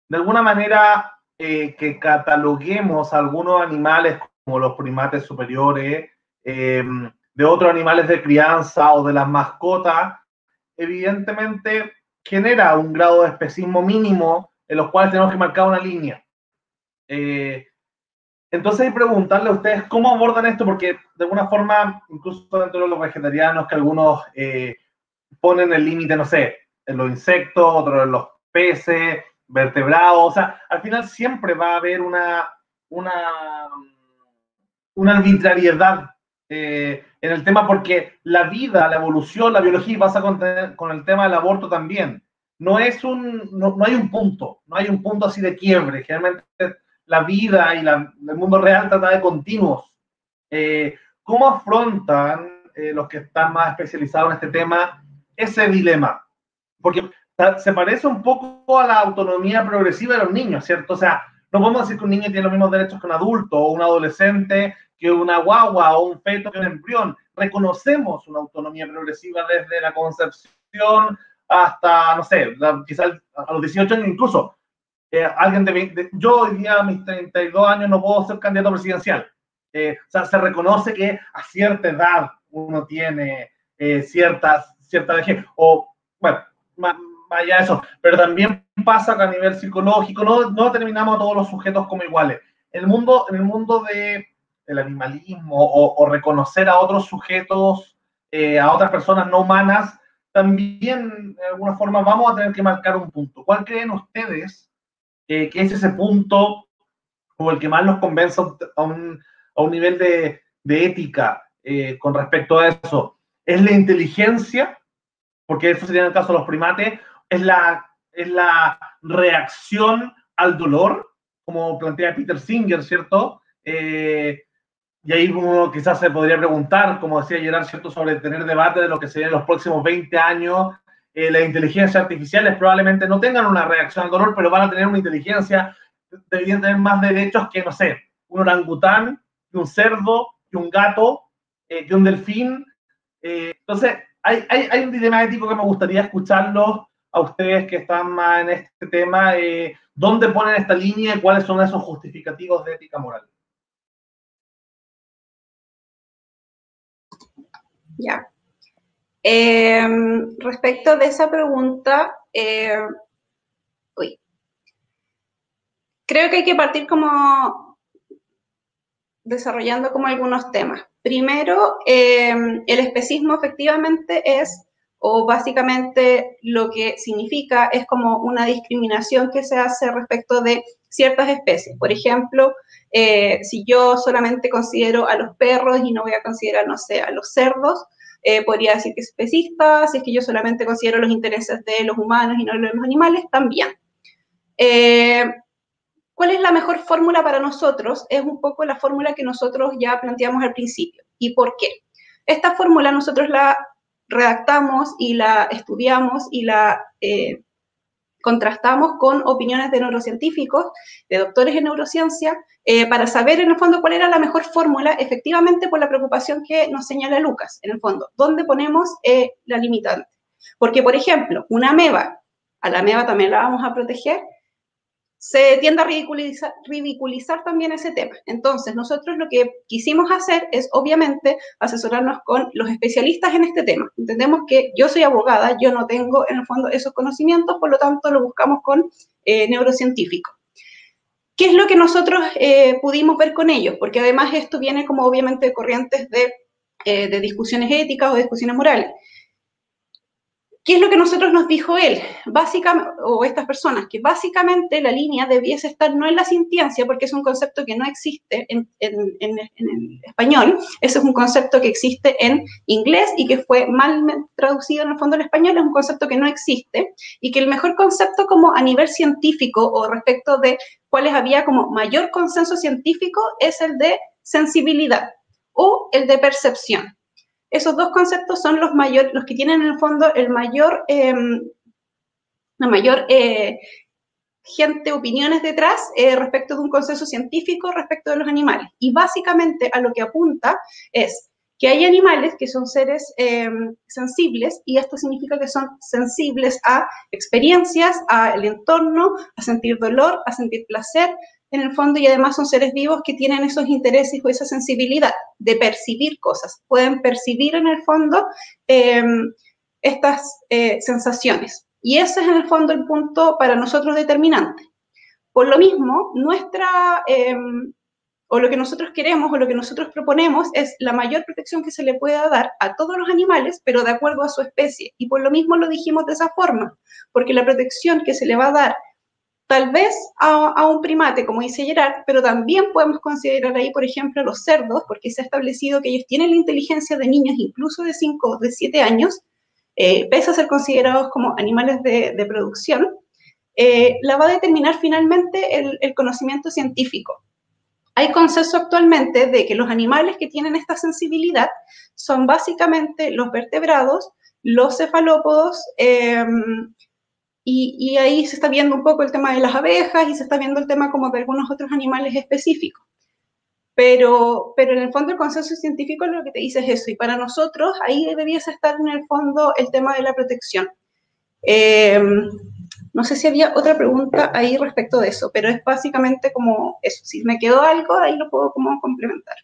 Speaker 5: De alguna manera, eh, que cataloguemos algunos animales como los primates superiores, em, de otros animales de crianza o de las mascotas, evidentemente genera un grado de especismo mínimo en los cuales tenemos que marcar una línea. Eh, entonces, preguntarle a ustedes cómo abordan esto, porque de alguna forma, incluso dentro de los vegetarianos, que algunos eh, ponen el límite, no sé, en los insectos, otros en los peces, vertebrados, o sea, al final siempre va a haber una, una, una arbitrariedad eh, en el tema, porque la vida, la evolución, la biología pasa con, con el tema del aborto también. No es un, no, no hay un punto, no hay un punto así de quiebre. Generalmente la vida y el mundo real trata de continuos. Eh, ¿Cómo afrontan eh, los que están más especializados en este tema ese dilema? Porque se parece un poco a la autonomía progresiva de los niños, ¿cierto? O sea, no podemos decir que un niño tiene los mismos derechos que un adulto o un adolescente, que una guagua o un feto que un embrión. Reconocemos una autonomía progresiva desde la concepción hasta, no sé, quizás a los 18 años incluso alguien de, yo hoy día a mis 32 años no puedo ser candidato presidencial. Eh, o sea, se reconoce que a cierta edad uno tiene eh, cierta, cierta o bueno, vaya eso, pero también pasa que a nivel psicológico no, no terminamos a todos los sujetos como iguales. El mundo, en el mundo de, del animalismo o, reconocer a otros sujetos, eh, a otras personas no humanas, también de alguna forma vamos a tener que marcar un punto. ¿Cuál creen ustedes que es ese punto como el que más nos convence a un, a un nivel de, de ética eh, con respecto a eso. ¿Es la inteligencia? Porque eso sería en el caso de los primates. ¿Es la, es la reacción al dolor? Como plantea Peter Singer, ¿cierto? Eh, y ahí uno quizás se podría preguntar, como decía Gerard, ¿cierto? Sobre tener debate de lo que serían los próximos 20 años eh, las inteligencias artificiales probablemente no tengan una reacción al dolor, pero van a tener una inteligencia, deberían tener más derechos que, no sé, un orangután, que un cerdo, que un gato, eh, que un delfín. Eh, entonces, hay, hay, hay, un dilema ético que me gustaría escucharlo a ustedes que están más en este tema. ¿Dónde ponen esta línea y cuáles son esos justificativos de ética moral?
Speaker 3: Ya, Em, respecto de esa pregunta, eh, creo que hay que partir como desarrollando como algunos temas. Primero, em, el especismo efectivamente es, o básicamente lo que significa es como una discriminación que se hace respecto de ciertas especies. Por ejemplo, eh, si yo solamente considero a los perros y no voy a considerar, no sé, a los cerdos, eh, podría decir que es especista, si es que yo solamente considero los intereses de los humanos y no de los animales, también. Eh, ¿Cuál es la mejor fórmula para nosotros? Es un poco la fórmula que nosotros ya planteamos al principio. ¿Y por qué? Esta fórmula nosotros la redactamos y la estudiamos y la eh, contrastamos con opiniones de neurocientíficos, de doctores en neurociencia, eh, para saber en el fondo cuál era la mejor fórmula, efectivamente por la preocupación que nos señala Lucas, en el fondo, dónde ponemos eh, la limitante. Porque, por ejemplo, una ameba, a la ameba también la vamos a proteger, se tiende a ridiculizar, también ese tema. Entonces, nosotros lo que quisimos hacer es, obviamente, asesorarnos con los especialistas en este tema. Entendemos que yo soy abogada, yo no tengo, en el fondo, esos conocimientos, por lo tanto, lo buscamos con eh, neurocientíficos. ¿Qué es lo que nosotros eh, pudimos ver con ellos? Porque además esto viene como obviamente de corrientes de, eh, de discusiones éticas o discusiones morales. ¿Qué es lo que nosotros nos dijo él? Básicamente, o estas personas, que básicamente la línea debiese estar no en la sintiencia, porque es un concepto que no existe en, español, ese es un concepto que existe en inglés y que fue mal traducido en el fondo en español, es un concepto que no existe y que el mejor concepto como a nivel científico o respecto de cuáles había como mayor consenso científico es el de sensibilidad o el de percepción. Esos dos conceptos son los mayores, los que tienen en el fondo el mayor, em, la mayor eh, gente, opiniones detrás eh, respecto de un consenso científico respecto de los animales. Y básicamente a lo que apunta es que hay animales que son seres em, sensibles y esto significa que son sensibles a experiencias, al entorno, a sentir dolor, a sentir placer, en el fondo y además son seres vivos que tienen esos intereses o esa sensibilidad de percibir cosas. Pueden percibir en el fondo em, estas eh, sensaciones. Y ese es en el fondo el punto para nosotros determinante. Por lo mismo, nuestra, em, o lo que nosotros queremos o lo que nosotros proponemos es la mayor protección que se le pueda dar a todos los animales, pero de acuerdo a su especie. Y por lo mismo lo dijimos de esa forma, porque la protección que se le va a dar tal vez a, un primate, como dice Gerard, pero también podemos considerar ahí, por ejemplo, los cerdos, porque se ha establecido que ellos tienen la inteligencia de niños incluso de 5 o de 7 años, eh, pese a ser considerados como animales de, producción, eh, la va a determinar finalmente el, conocimiento científico. Hay consenso actualmente de que los animales que tienen esta sensibilidad son básicamente los vertebrados, los cefalópodos, eh, y, ahí se está viendo un poco el tema de las abejas y se está viendo el tema como de algunos otros animales específicos. Pero, pero en el fondo el consenso científico lo que te dice es eso. Y para nosotros ahí debiese estar en el fondo el tema de la protección. Eh, no sé si había otra pregunta ahí respecto de eso, pero es básicamente como eso. Si me quedó algo, ahí lo puedo como complementar.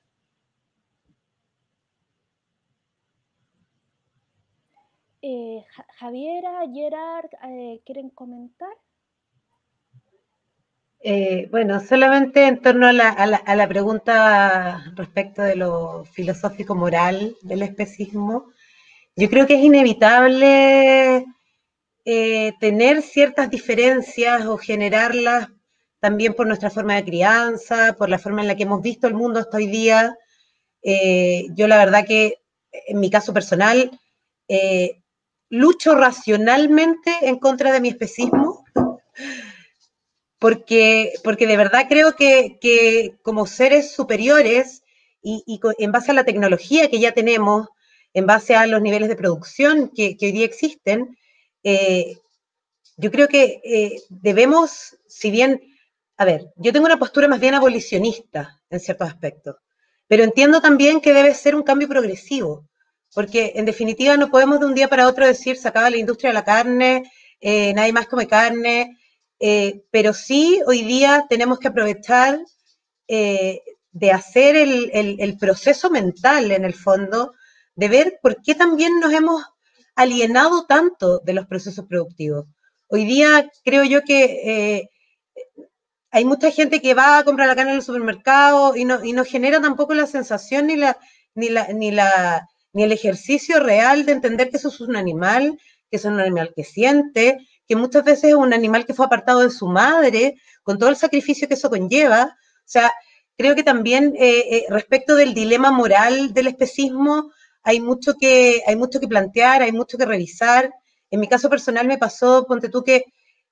Speaker 1: Eh, Javiera, Gerard, eh, ¿quieren comentar?
Speaker 2: Eh, bueno, solamente en torno a la, pregunta respecto de lo filosófico-moral del especismo, yo creo que es inevitable tener ciertas diferencias o generarlas también por nuestra forma de crianza, por la forma en la que hemos visto el mundo hasta hoy día. yo la verdad que en mi caso personal, lucho racionalmente en contra de mi especismo, porque, porque de verdad creo que, como seres superiores y, en base a la tecnología que ya tenemos, en base a los niveles de producción que, hoy día existen, eh, yo creo que eh, debemos, si bien, a ver, yo tengo una postura más bien abolicionista en ciertos aspectos, pero entiendo también que debe ser un cambio progresivo porque en definitiva no podemos de un día para otro decir se acaba la industria de la carne, eh, nadie más come carne, eh, pero sí hoy día tenemos que aprovechar eh, de hacer el, proceso mental en el fondo, de ver por qué también nos hemos alienado tanto de los procesos productivos. Hoy día creo yo que hay mucha gente que va a comprar la carne en el supermercado y no, y no genera tampoco la sensación ni la, ni la, ni la ni el ejercicio real de entender que eso es un animal, que es un animal que siente, que muchas veces es un animal que fue apartado de su madre, con todo el sacrificio que eso conlleva. O sea, creo que también eh, eh, respecto del dilema moral del especismo, hay mucho, que, hay mucho que plantear, hay mucho que revisar. En mi caso personal me pasó, ponte tú que,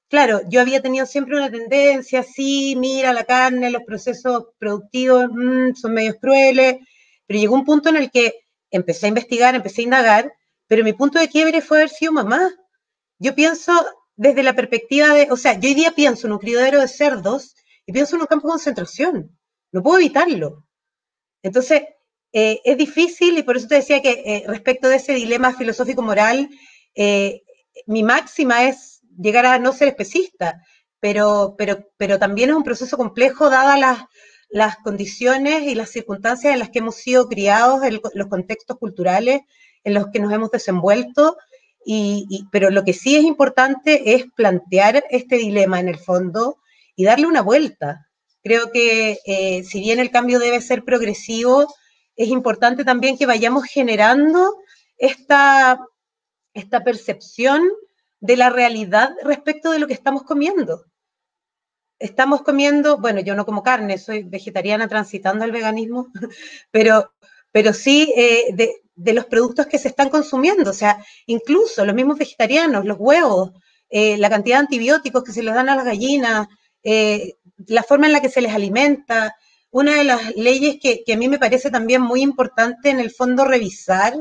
Speaker 2: claro, yo había tenido siempre una tendencia, sí, mira la carne, los procesos productivos mm, son medios crueles, pero llegó un punto en el que empecé a investigar, empecé a indagar, pero mi punto de quiebre fue haber sido mamá. Yo pienso desde la perspectiva de, o sea, yo hoy día pienso en un criadero de cerdos y pienso en un campo de concentración. No puedo evitarlo. Entonces, eh, es difícil y por eso te decía que eh, respecto de ese dilema filosófico-moral, eh, mi máxima es llegar a no ser especista, pero, pero, pero también es un proceso complejo dadas las, las condiciones y las circunstancias en las que hemos sido criados, en los contextos culturales en los que nos hemos desenvuelto, y, pero lo que sí es importante es plantear este dilema en el fondo y darle una vuelta. Creo que eh, si bien el cambio debe ser progresivo, es importante también que vayamos generando esta, esta percepción de la realidad respecto de lo que estamos comiendo. Estamos comiendo, bueno, yo no como carne, soy vegetariana transitando al veganismo, pero, pero sí eh, de, los productos que se están consumiendo, o sea, incluso los mismos vegetarianos, los huevos, eh, la cantidad de antibióticos que se les dan a las gallinas, eh, la forma en la que se les alimenta. Una de las leyes que, a mí me parece también muy importante en el fondo revisar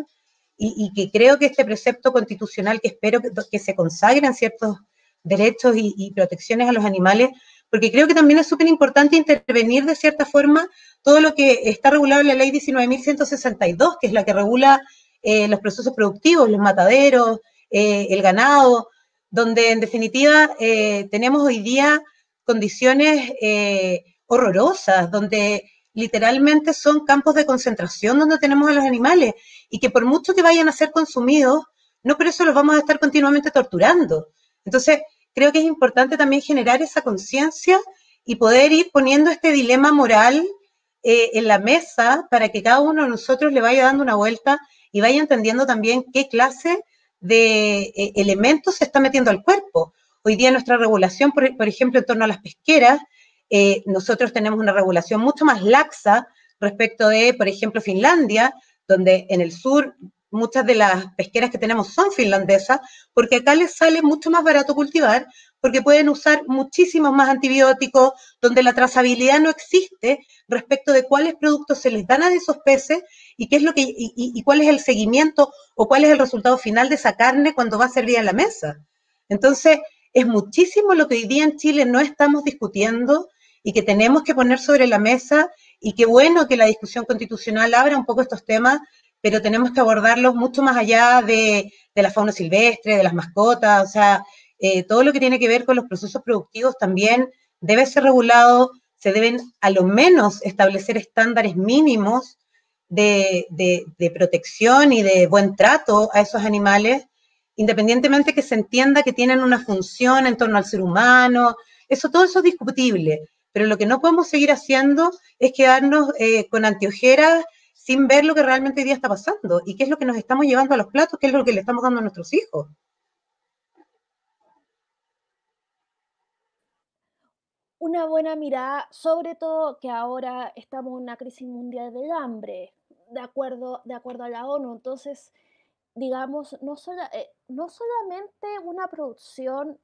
Speaker 2: y, que creo que este precepto constitucional que espero que, se consagren ciertos derechos y, protecciones a los animales, porque creo que también es súper importante intervenir de cierta forma todo lo que está regulado en la ley 19.162, que es la que regula eh, los procesos productivos, los mataderos, eh, el ganado, donde en definitiva eh, tenemos hoy día condiciones eh, horrorosas, donde literalmente son campos de concentración donde tenemos a los animales y que por mucho que vayan a ser consumidos, no por eso los vamos a estar continuamente torturando. Entonces, creo que es importante también generar esa conciencia y poder ir poniendo este dilema moral eh, en la mesa para que cada uno de nosotros le vaya dando una vuelta y vaya entendiendo también qué clase de eh, elementos se está metiendo al cuerpo. Hoy día nuestra regulación, por, ejemplo, en torno a las pesqueras, eh, nosotros tenemos una regulación mucho más laxa respecto de, por ejemplo, Finlandia, donde en el sur muchas de las pesqueras que tenemos son finlandesas, porque acá les sale mucho más barato cultivar, porque pueden usar muchísimos más antibióticos, donde la trazabilidad no existe respecto de cuáles productos se les dan a esos peces y qué es lo que y, cuál es el seguimiento o cuál es el resultado final de esa carne cuando va a servir en la mesa. Entonces, es muchísimo lo que hoy día en Chile no estamos discutiendo y que tenemos que poner sobre la mesa y qué bueno que la discusión constitucional abra un poco estos temas pero tenemos que abordarlos mucho más allá de, la fauna silvestre, de las mascotas, o sea, eh, todo lo que tiene que ver con los procesos productivos también debe ser regulado, se deben a lo menos establecer estándares mínimos de, de, protección y de buen trato a esos animales, independientemente que se entienda que tienen una función en torno al ser humano, eso todo eso es discutible, pero lo que no podemos seguir haciendo es quedarnos eh, con anteojeras sin ver lo que realmente hoy día está pasando y qué es lo que nos estamos llevando a los platos, qué es lo que le estamos dando a nuestros hijos.
Speaker 1: Una buena mirada, sobre todo que ahora estamos en una crisis mundial del hambre, de acuerdo, de acuerdo a la ONU. Entonces, digamos, no, eh, no solamente una producción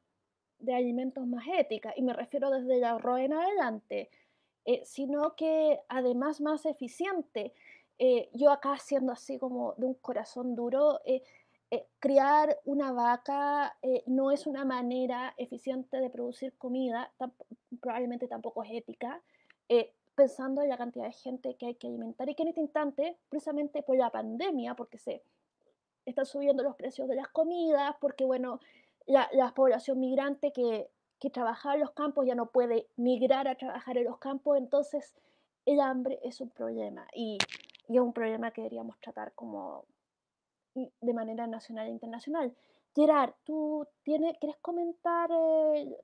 Speaker 1: de alimentos más ética, y me refiero desde el ahorro en adelante, eh, sino que además más eficiente. Eh, yo acá siendo así como de un corazón duro, eh, eh, criar una vaca no es una manera eficiente de producir comida, probablemente tampoco es ética, pensando en la cantidad de gente que hay que alimentar y que en este instante, precisamente por la pandemia, porque se están subiendo los precios de las comidas, porque bueno, la, la población migrante que, que trabaja en los campos ya no puede migrar a trabajar en los campos, entonces el hambre es un problema. Y y es un problema que deberíamos tratar como de manera nacional e internacional. Gerard, ¿tú tienes, quieres comentar? Eh?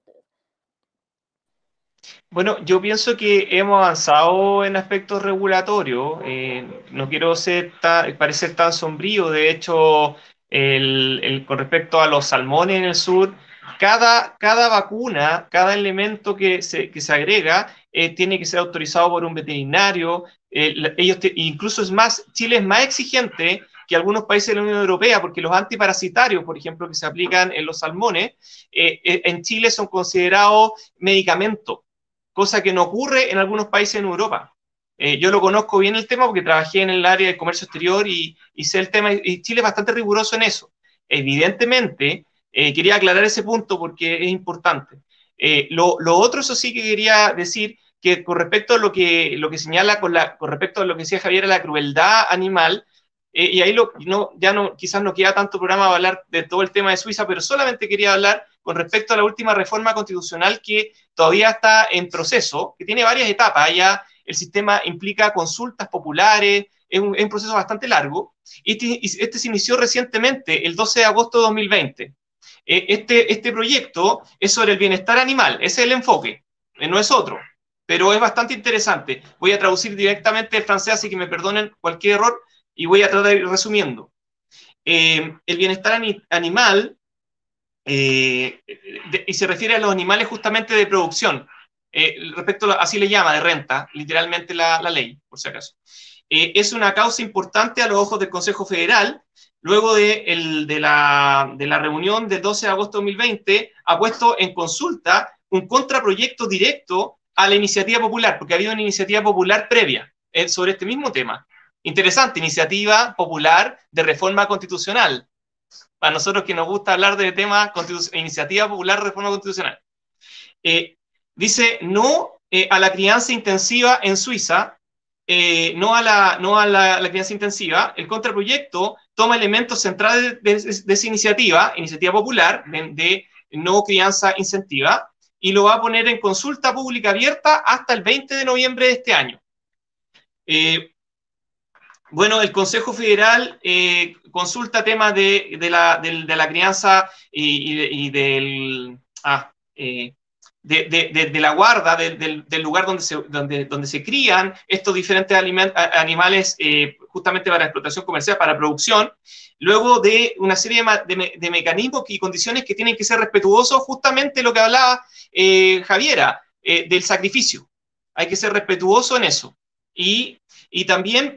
Speaker 4: Bueno, yo pienso que hemos avanzado en aspectos regulatorios. Eh, no quiero ser parecer tan sombrío. De hecho, el, con respecto a los salmones en el sur, cada, cada vacuna, cada elemento que se, que se agrega eh, tiene que ser autorizado por un veterinario. Eh, ellos incluso es más, Chile es más exigente que algunos países de la Unión Europea, porque los antiparasitarios, por ejemplo, que se aplican en los salmones, eh, en Chile son considerados medicamentos, cosa que no ocurre en algunos países en Europa. yo lo conozco bien el tema porque trabajé en el área de comercio exterior y, y sé el tema, y Chile es bastante riguroso en eso. Evidentemente, quería aclarar ese punto porque es importante. Eh, lo, otro, eso sí que quería decir, que con respecto a lo que, lo que señala, con, la, con respecto a lo que decía Javier, la crueldad animal, eh, y ahí lo, no, ya no, quizás no queda tanto programa para hablar de todo el tema de Suiza, pero solamente quería hablar con respecto a la última reforma constitucional que todavía está en proceso, que tiene varias etapas. Ya el sistema implica consultas populares, es un, proceso bastante largo. Este, este se inició recientemente, el 12 de agosto de 2020. Eh, este, este proyecto es sobre el bienestar animal, ese es el enfoque, eh, no es otro. pero es bastante interesante. Voy a traducir directamente el francés, así que me perdonen cualquier error y voy a tratar de ir resumiendo. Eh, el bienestar animal, eh, y se refiere a los animales justamente de producción, eh, respecto, así le llama, de renta, literalmente la, ley, por si acaso. es una causa importante a los ojos del Consejo Federal, luego de, de, la, de la reunión del 12 de agosto de 2020, ha puesto en consulta un contraproyecto directo a la iniciativa popular, porque había una iniciativa popular previa sobre este mismo tema. Interesante, iniciativa popular de reforma constitucional. Para nosotros que nos gusta hablar de temas, iniciativa popular de reforma constitucional. Eh, dice no eh, a la crianza intensiva en Suiza, eh, no a, la, no a la, crianza intensiva. El contraproyecto toma elementos centrales de, esa iniciativa, iniciativa popular, de, no crianza incentiva, y lo va a poner en consulta pública abierta hasta el 20 de noviembre de este año. Bueno, el Consejo Federal eh, consulta temas de, la, crianza y, del, ah, eh, de, la guarda, del, lugar donde se, donde, donde se crían estos diferentes animales eh, justamente para explotación comercial, para producción, luego de una serie de, mecanismos y condiciones que tienen que ser respetuosos, justamente lo que hablaba Javiera, del sacrificio. Hay que ser respetuoso en eso. Y y también,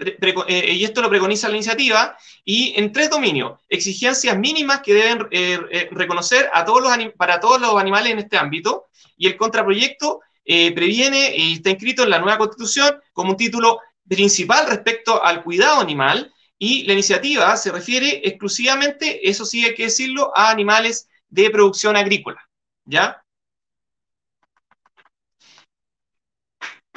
Speaker 4: eh, y esto lo preconiza la iniciativa, y en tres dominios, exigencias mínimas que deben eh, eh, reconocer a todos los para todos los animales en este ámbito, y el contraproyecto previene y está inscrito en la nueva constitución como un título principal respecto al cuidado animal, y la iniciativa se refiere exclusivamente, eso sí hay que decirlo, a animales de producción agrícola, ¿ya?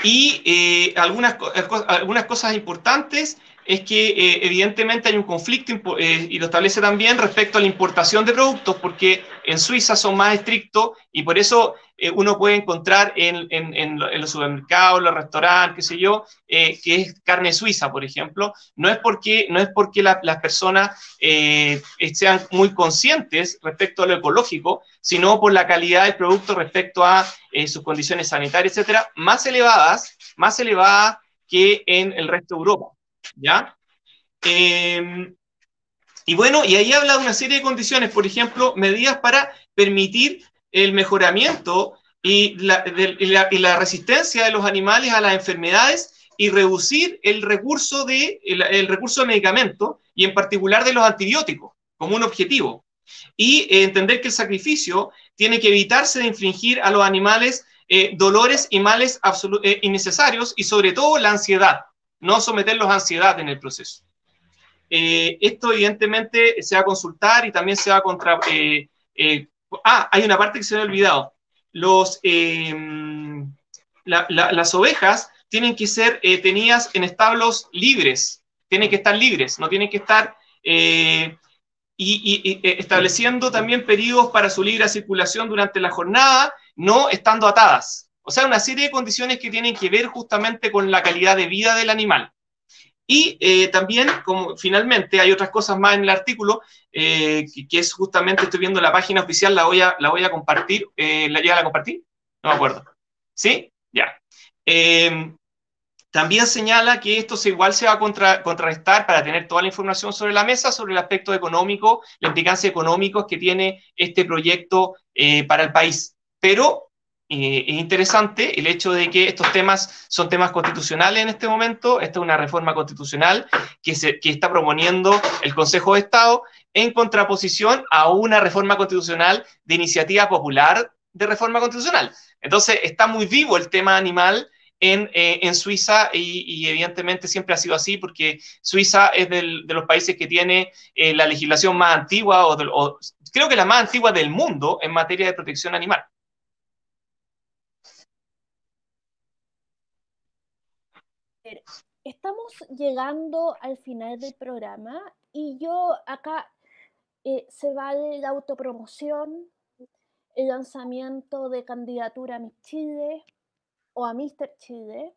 Speaker 4: Y eh, algunas, eh, algunas cosas importantes es que eh, evidentemente hay un conflicto, y lo establece también respecto a la importación de productos, porque en Suiza son más estrictos y por eso uno puede encontrar en, en, los supermercados, los restaurantes, qué sé yo, que es carne suiza, por ejemplo. No es porque, no es porque las personas sean muy conscientes respecto a lo ecológico, sino por la calidad del producto respecto a eh, sus condiciones sanitarias, etcétera, más elevadas, más elevadas que en el resto de Europa, ¿ya? Em, y bueno, y ahí habla de una serie de condiciones, por ejemplo, medidas para permitir el mejoramiento y la, resistencia de los animales a las enfermedades y reducir el recurso de, el, recurso de medicamentos y en particular de los antibióticos como un objetivo. Y eh, entender que el sacrificio tiene que evitarse de infringir a los animales eh, dolores y males eh, innecesarios y sobre todo la ansiedad, no someterlos a ansiedad en el proceso. Eh, esto evidentemente se va a consultar y también se va a contra... ah, hay una parte que se me ha olvidado. Los, em, las ovejas tienen que ser tenidas en establos libres, tienen que estar libres, no tienen que estar y, eh, estableciendo también periodos para su libre circulación durante la jornada, no estando atadas. O sea, una serie de condiciones que tienen que ver justamente con la calidad de vida del animal. Y eh, también, como finalmente, hay otras cosas más en el artículo, eh, que, es justamente, estoy viendo la página oficial, la voy a, la voy a compartir. ¿La llega a compartir? No me acuerdo. ¿Sí? Ya. También señala que esto igual se va a contrarrestar para tener toda la información sobre la mesa sobre el aspecto económico, la implicancia económica que tiene este proyecto eh, para el país. Pero eh, es interesante el hecho de que estos temas son temas constitucionales en este momento. Esta es una reforma constitucional que, se, que está proponiendo el Consejo de Estado en contraposición a una reforma constitucional de iniciativa popular de reforma constitucional. Entonces, está muy vivo el tema animal eh, en, Suiza y, evidentemente siempre ha sido así porque Suiza es de los países que tiene eh, la legislación más antigua o, creo que la más antigua del mundo en materia de protección animal.
Speaker 1: Estamos llegando al final del programa y yo acá eh, se va la autopromoción, el lanzamiento de candidatura a mi Chile, o a Mr. Chile.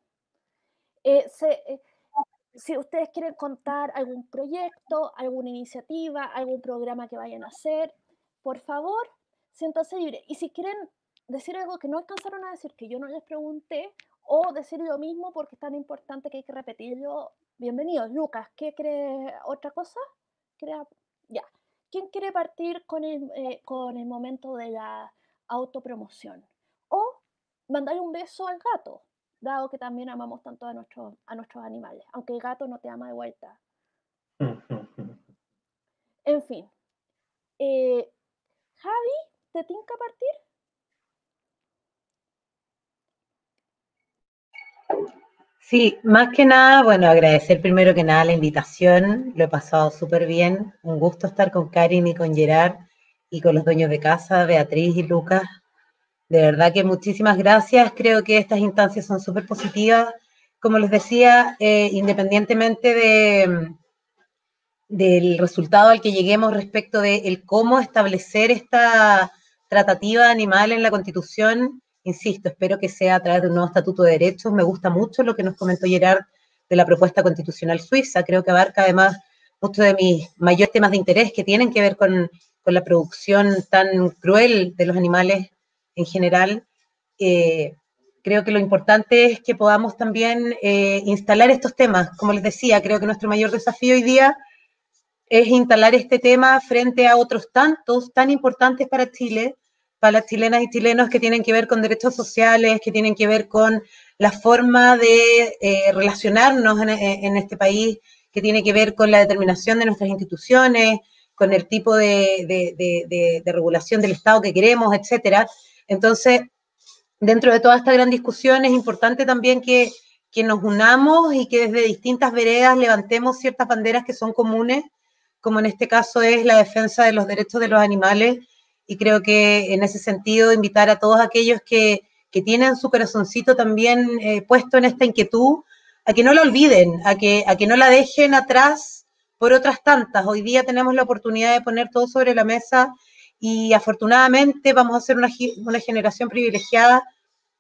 Speaker 1: Eh, eh, si ustedes quieren contar algún proyecto, alguna iniciativa, algún programa que vayan a hacer, por favor, siéntanse libre. Y si quieren decir algo que no alcanzaron a decir, que yo no les pregunté, o decir lo mismo porque es tan importante que hay que repetirlo. Bienvenidos, Lucas. ¿Qué cree otra cosa? ¿Crea? Ya. ¿Quién quiere partir con el, eh, con el momento de la autopromoción? O mandar un beso al gato, dado que también amamos tanto a, nuestros a nuestros animales, aunque el gato no te ama de vuelta. En fin. Eh, Javi, ¿te tinca partir?
Speaker 2: Sí, más que nada, bueno, agradecer primero que nada la invitación, lo he pasado súper bien, un gusto estar con Karin y con Gerard y con los dueños de casa, Beatriz y Lucas. De verdad que muchísimas gracias, creo que estas instancias son súper positivas. Como les decía, eh, independientemente de, del resultado al que lleguemos respecto de el cómo establecer esta tratativa animal en la Constitución, insisto, espero que sea a través de un nuevo estatuto de derechos. Me gusta mucho lo que nos comentó Gerard de la propuesta constitucional suiza. Creo que abarca además muchos de mis mayores temas de interés que tienen que ver con, la producción tan cruel de los animales en general. Eh, creo que lo importante es que podamos también eh, instalar estos temas. Como les decía, creo que nuestro mayor desafío hoy día es instalar este tema frente a otros tantos tan importantes para Chile, para las chilenas y chilenos que tienen que ver con derechos sociales, que tienen que ver con la forma de eh, relacionarnos en, este país, que tiene que ver con la determinación de nuestras instituciones, con el tipo de, regulación del Estado que queremos, etcétera. Entonces, dentro de toda esta gran discusión es importante también que, que nos unamos y que desde distintas veredas levantemos ciertas banderas que son comunes, como en este caso es la defensa de los derechos de los animales y creo que en ese sentido invitar a todos aquellos que, tienen su corazoncito también eh, puesto en esta inquietud, a que no la olviden, a que, a que no la dejen atrás por otras tantas. Hoy día tenemos la oportunidad de poner todo sobre la mesa y afortunadamente vamos a ser una, generación privilegiada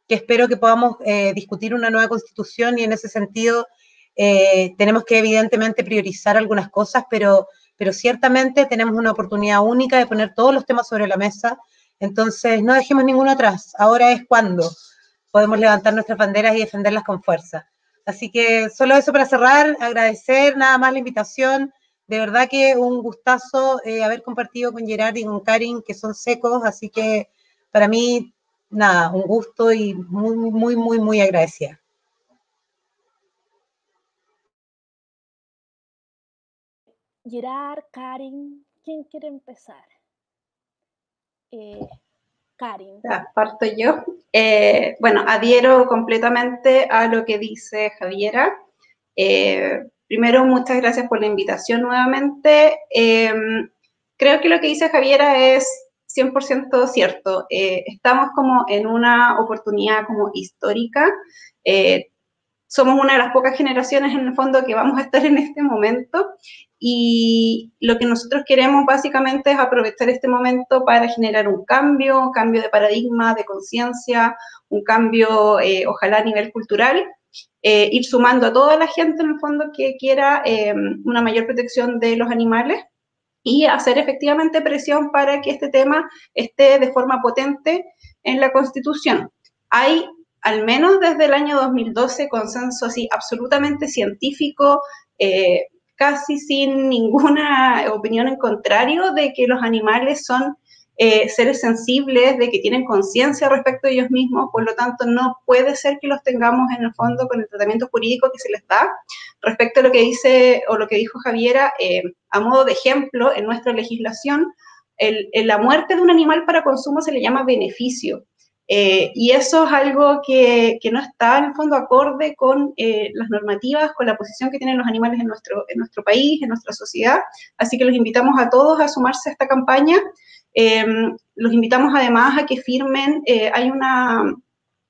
Speaker 2: que espero que podamos eh, discutir una nueva constitución y en ese sentido eh, tenemos que evidentemente priorizar algunas cosas, pero pero ciertamente tenemos una oportunidad única de poner todos los temas sobre la mesa, entonces no dejemos ninguno atrás, ahora es cuando podemos levantar nuestras banderas y defenderlas con fuerza. Así que solo eso para cerrar, agradecer nada más la invitación, de verdad que un gustazo eh, haber compartido con Gerard y con Karin, que son secos, así que para mí, nada, un gusto y muy, muy, muy, muy agradecida.
Speaker 1: Gerard, Karin, ¿quién quiere empezar? Eh, Karin.
Speaker 3: Parto yo. Eh, bueno, adhiero completamente a lo que dice Javiera. Eh, primero, muchas gracias por la invitación nuevamente. Em, creo que lo que dice Javiera es 100% cierto. estamos como en una oportunidad como histórica somos una de las pocas generaciones en el fondo que vamos a estar en este momento y lo que nosotros queremos básicamente es aprovechar este momento para generar un cambio, un cambio de paradigma, de conciencia, un cambio eh, ojalá a nivel cultural, eh, ir sumando a toda la gente en el fondo que quiera eh, una mayor protección de los animales y hacer efectivamente presión para que este tema esté de forma potente en la Constitución. Hay al menos desde el año 2012, consenso así absolutamente científico, eh, casi sin ninguna opinión en contrario de que los animales son eh, seres sensibles, de que tienen conciencia respecto a ellos mismos, por lo tanto no puede ser que los tengamos en el fondo con el tratamiento jurídico que se les da. Respecto a lo que dice o lo que dijo Javiera, eh, a modo de ejemplo, en nuestra legislación, la muerte de un animal para consumo se le llama beneficio. Eh, y eso es algo que, no está en el fondo acorde con eh, las normativas, con la posición que tienen los animales en nuestro, en nuestro país, en nuestra sociedad. Así que los invitamos a todos a sumarse a esta campaña. Eh, los invitamos además a que firmen, hay una,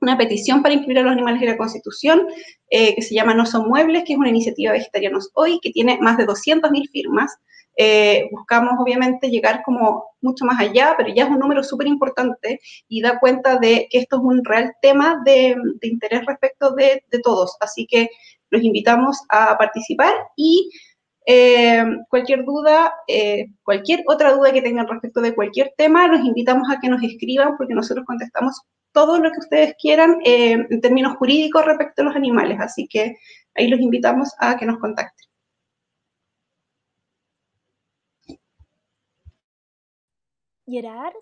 Speaker 3: una, petición para incluir a los animales en la Constitución que se llama No son muebles, que es una iniciativa Vegetarianos Hoy, que tiene más de 200.000 firmas. Eh, buscamos obviamente llegar como mucho más allá, pero ya es un número súper importante y da cuenta de que esto es un real tema de, interés respecto de, todos. Así que los invitamos a participar y eh, cualquier duda, eh, cualquier otra duda que tengan respecto de cualquier tema, los invitamos a que nos escriban porque nosotros contestamos todo lo que ustedes quieran en términos jurídicos respecto a los animales. Así que ahí los invitamos a que nos contacten.
Speaker 1: Gerard.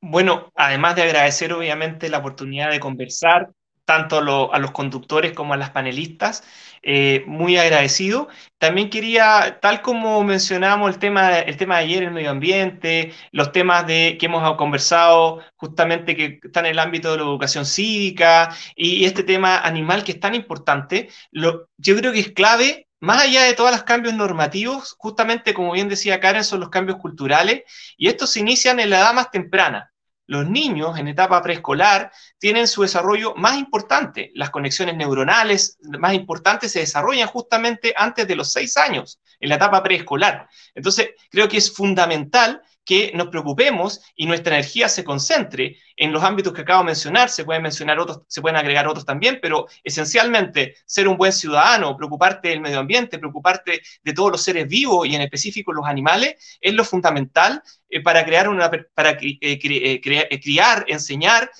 Speaker 4: Bueno, además de agradecer obviamente la oportunidad de conversar, tanto a, los conductores como a las panelistas, eh, muy agradecido. También quería, tal como mencionamos el tema, el tema de ayer, el medio ambiente, los temas de, que hemos conversado justamente que están en el ámbito de la educación cívica y, este tema animal que es tan importante, lo, yo creo que es clave más allá de todos los cambios normativos, justamente como bien decía Karen, son los cambios culturales y estos se inician en la edad más temprana los niños en etapa preescolar tienen su desarrollo más importante. Las conexiones neuronales más importantes se desarrollan justamente antes de los seis años, en la etapa preescolar. Entonces, creo que es fundamental que nos preocupemos y nuestra energía se concentre en los ámbitos que acabo de mencionar, se pueden mencionar otros, se pueden agregar otros también, pero esencialmente ser un buen ciudadano, preocuparte del medio ambiente, preocuparte de todos los seres vivos y en específico los animales, es lo fundamental eh, para crear una, para eh, eh, criar, enseñar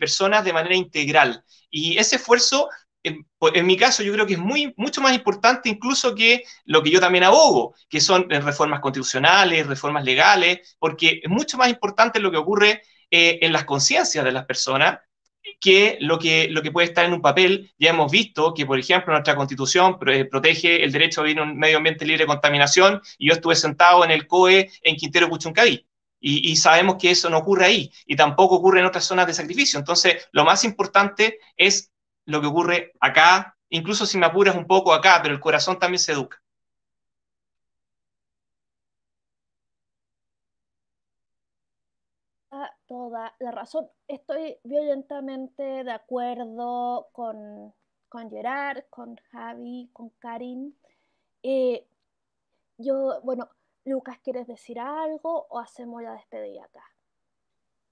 Speaker 4: personas de manera integral. Y ese esfuerzo en, mi caso yo creo que es muy, mucho más importante incluso que lo que yo también abogo, que son reformas constitucionales, reformas legales, porque es mucho más importante lo que ocurre eh, en las conciencias de las personas que lo, que lo que puede estar en un papel. Ya hemos visto que, por ejemplo, nuestra constitución protege el derecho a vivir en un medio ambiente libre de contaminación y yo estuve sentado en el COE en Quintero Puchuncaví. Y, y, sabemos que eso no ocurre ahí y tampoco ocurre en otras zonas de sacrificio. Entonces, lo más importante es lo que ocurre acá, incluso si me apuras un poco acá, pero el corazón también se educa.
Speaker 1: Ah, toda la razón. Estoy violentamente de acuerdo con, con Gerard, con Javi, con Karin. Eh, yo, bueno, Lucas, ¿quieres decir algo o hacemos la despedida acá?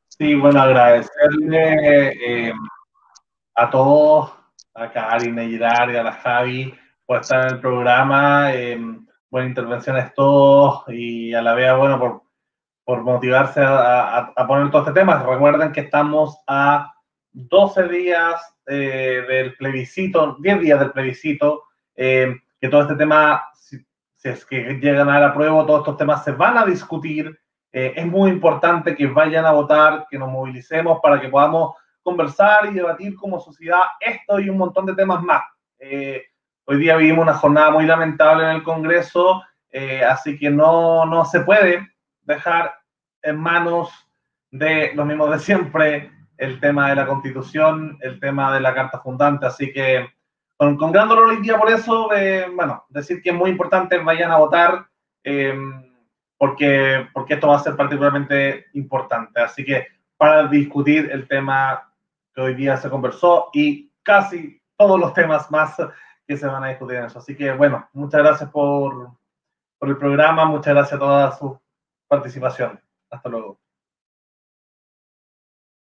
Speaker 5: Sí, bueno, agradecerle eh, a todos, a Karina, a Girard a la Javi, por estar en el programa. Eh, buenas intervenciones todos y a la vez, bueno, por, por motivarse a, a, poner todo este tema. Recuerden que estamos a 12 días eh, del plebiscito, 10 días del plebiscito, eh, que todo este tema, si, si, es que llegan a la prueba, todos estos temas se van a discutir. es muy importante que vayan a votar, que nos movilicemos para que podamos conversar y debatir como sociedad esto y un montón de temas más. Eh, hoy día vivimos una jornada muy lamentable en el Congreso, eh, así que no, no se puede dejar en manos de los mismos de siempre el tema de la Constitución, el tema de la Carta Fundante, así que con, con gran dolor hoy día por eso, eh, bueno, decir que es muy importante, vayan a votar, porque, porque esto va a ser particularmente importante. Así que para discutir el tema que hoy día se conversó y casi todos los temas más que se van a discutir en eso. Así que bueno, muchas gracias por, por el programa, muchas gracias a toda su participación. Hasta luego.